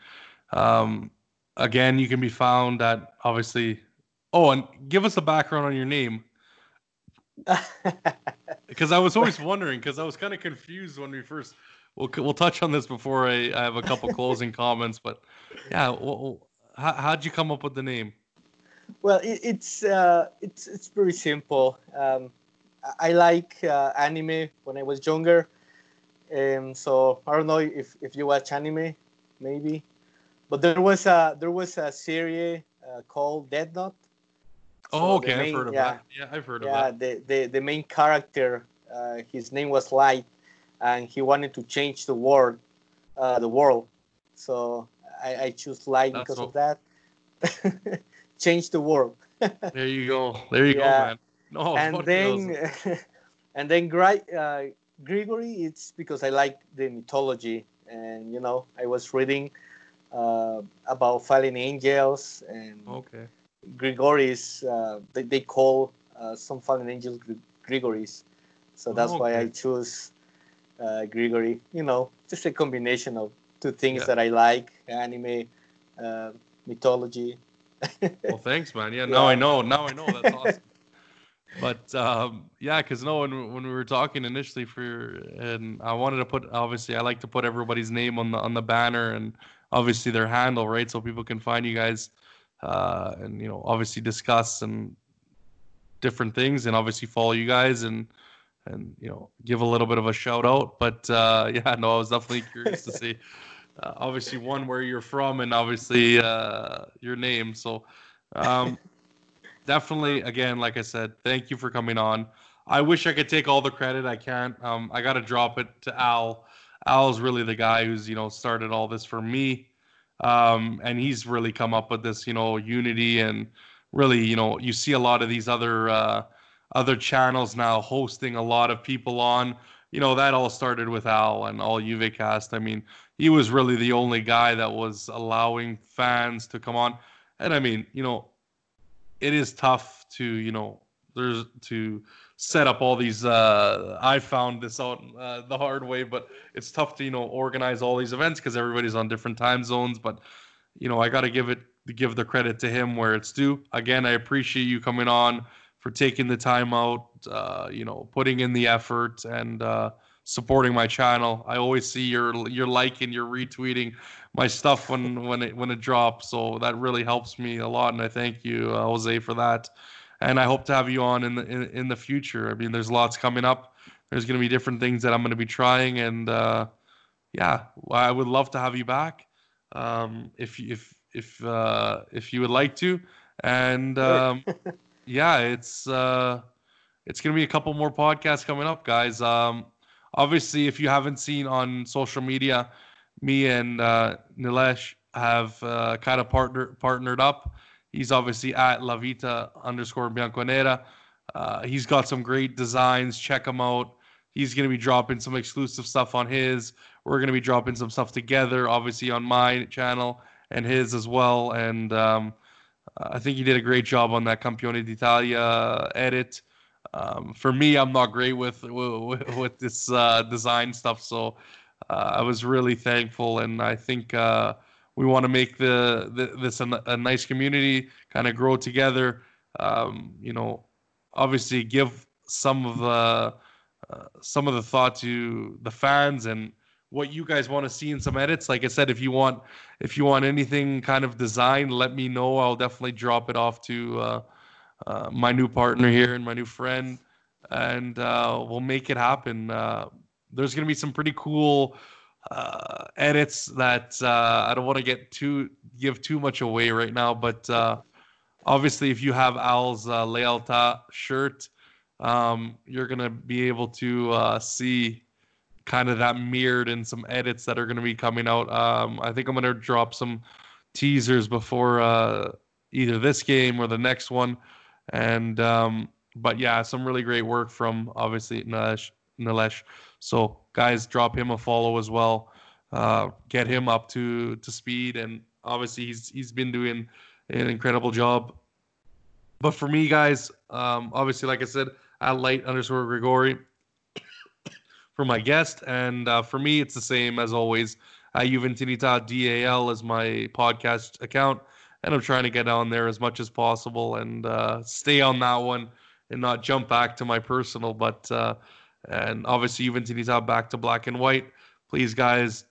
um, again, you can be found at obviously. Oh, and give us a background on your name <laughs> because I was always wondering because I was kind of confused when we first. We'll we'll touch on this before I, I have a couple <laughs> closing comments, but yeah, well, how how'd you come up with the name? Well, it, it's uh, it's it's pretty simple. Um, I I like uh, anime when I was younger, and so I don't know if, if you watch anime, maybe, but there was a there was a series uh, called Death Note. Oh, So the okay, main- I've heard of yeah, that. Yeah, I've heard Yeah, of that. the, the the main character, uh, his name was Light, and he wanted to change the world, uh, the world. So I, I choose Light That's because of that. <laughs> change the world. <laughs> There you go. There you go, man. No, <laughs> and then and then uh, Grigory it's because I like the mythology and you know I was reading uh, about fallen angels and okay. Grigory uh, they, they call uh, some fallen angels Gr- Grigories so that's why I Okay. choose uh, Grigory you know just a combination of two things Yeah. that I like anime uh, mythology <laughs> Well, thanks, man. Yeah, now I know. Now I know. That's awesome. <laughs> But um, yeah, because no, when when we were talking initially for, and I wanted to put obviously I like to put everybody's name on the on the banner and obviously their handle, right, so people can find you guys, uh, and you know obviously discuss and different things, and obviously follow you guys and and you know give a little bit of a shout out. But uh, <laughs> yeah, no, I was definitely curious to see. Uh, obviously, one where you're from, and obviously uh, your name. So, um, <laughs> definitely, again, like I said, thank you for coming on. I wish I could take all the credit. I can't. Um, I got to drop it to Al. Al's really the guy who's you know started all this for me, um, and he's really come up with this you know unity and really you know you see a lot of these other uh, other channels now hosting a lot of people on. You know that all started with Al and all UVCast. I mean, he was really the only guy that was allowing fans to come on. And I mean, you know, it is tough to, you know, there's to set up all these uh I found this out uh, the hard way, but it's tough to, you know, organize all these events because everybody's on different time zones, but you know, I got to give it give the credit to him where it's due. Again, I appreciate you coming on for taking the time out, uh, you know, putting in the effort and uh supporting my channel. I always see your your liking, your retweeting my stuff when when it when it drops. So that really helps me a lot, and I thank you, uh, Jose, for that. And I hope to have you on in the in, in the future. I mean, there's lots coming up. There's going to be different things that I'm going to be trying, and uh, yeah, I would love to have you back um, if if if uh, if you would like to. And um, <laughs> yeah, it's uh, it's going to be a couple more podcasts coming up, guys. Um, obviously, if you haven't seen on social media, me and uh, Nilesh have uh, kind of partner partnered up. He's obviously at Lavita underscore Bianconera. Uh, he's got some great designs. Check him out. He's going to be dropping some exclusive stuff on his. We're going to be dropping some stuff together, obviously on my channel and his as well. And um, I think he did a great job on that Campione d'Italia edit. Um, for me, I'm not great with <laughs> with, with this uh, design stuff, so uh, I was really thankful, and I think uh, we want to make the, the this a, a nice community, kind of grow together. Um, you know, obviously give some of the uh, some of the thought to the fans and what you guys want to see in some edits. Like I said, if you want if you want anything kind of design, let me know. I'll definitely drop it off to uh, uh, my new partner here and my new friend, and uh, we'll make it happen. Uh, there's gonna be some pretty cool uh, edits that uh, I don't want to get too give too much away right now, but uh, obviously, if you have Al's uh, Lealta shirt, um, you're gonna be able to uh, see kind of that mirrored in some edits that are gonna be coming out. Um, I think I'm gonna drop some teasers before uh, either this game or the next one, and um, but yeah, some really great work from obviously Nilesh. Nilesh. So guys, drop him a follow as well. Uh, get him up to to speed, and obviously he's he's been doing an incredible job But for me, guys, um, obviously, like I said, at light underscore Grigori <coughs> for my guest, and uh, for me, it's the same as always. At Juventinita DAL is my podcast account, and I'm trying to get on there as much as possible and uh, stay on that one and not jump back to my personal. But uh, and obviously, Juventinita back to black and white. Please, guys,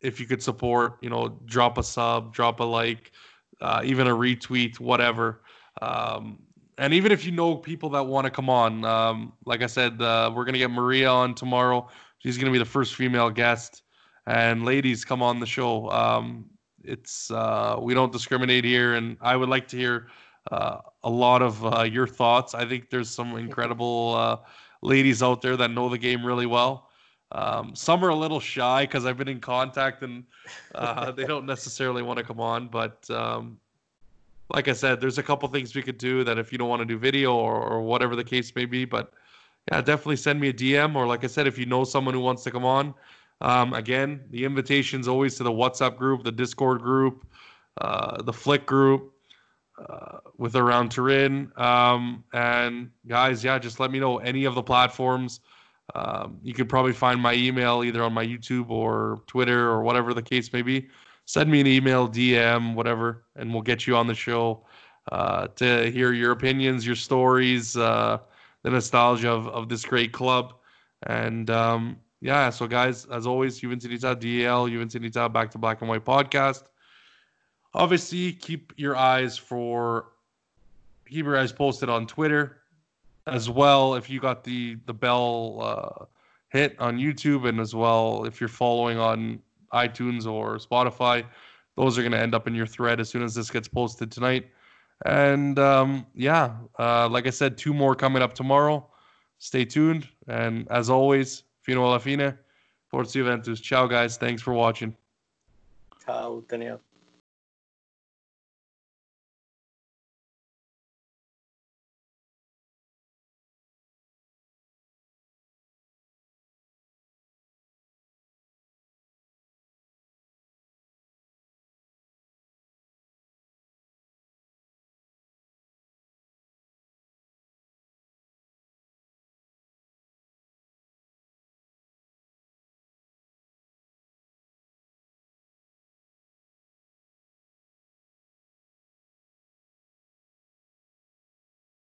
if you could support, you know, drop a sub, drop a like, uh, even a retweet, whatever. Um, and even if you know people that want to come on, um, like I said, uh, we're gonna get Maria on tomorrow. She's gonna be the first female guest. And ladies, come on the show. Um, it's uh, we don't discriminate here, and I would like to hear uh, a lot of uh, your thoughts. I think there's some incredible uh, ladies out there that know the game really well. Um, some are a little shy because I've been in contact and uh, they don't necessarily want to come on. But um, like I said, there's a couple things we could do that if you don't want to do video or, or whatever the case may be. But yeah, definitely send me a DM or like I said, if you know someone who wants to come on. Um, again, the invitation's always to the WhatsApp group, the Discord group, uh, the Flick group uh, with around Turin. Um, and guys, yeah, just let me know any of the platforms. Um, you could probably find my email either on my YouTube or Twitter or whatever the case may be. Send me an email, DM, whatever, and we'll get you on the show uh, to hear your opinions, your stories, uh, the nostalgia of, of this great club. And um, yeah, so guys, as always, Juventinita DL, Juventinita Back to Black and White podcast. Obviously, keep your eyes for keep your eyes posted on Twitter as well. If you got the the bell uh, hit on YouTube, and as well if you're following on iTunes or Spotify, those are going to end up in your thread as soon as this gets posted tonight. And um, yeah, uh, like I said, two more coming up tomorrow. Stay tuned, and as always, fino alla fine. Forza Juventus. Ciao, guys. Thanks for watching. Ciao, Daniel.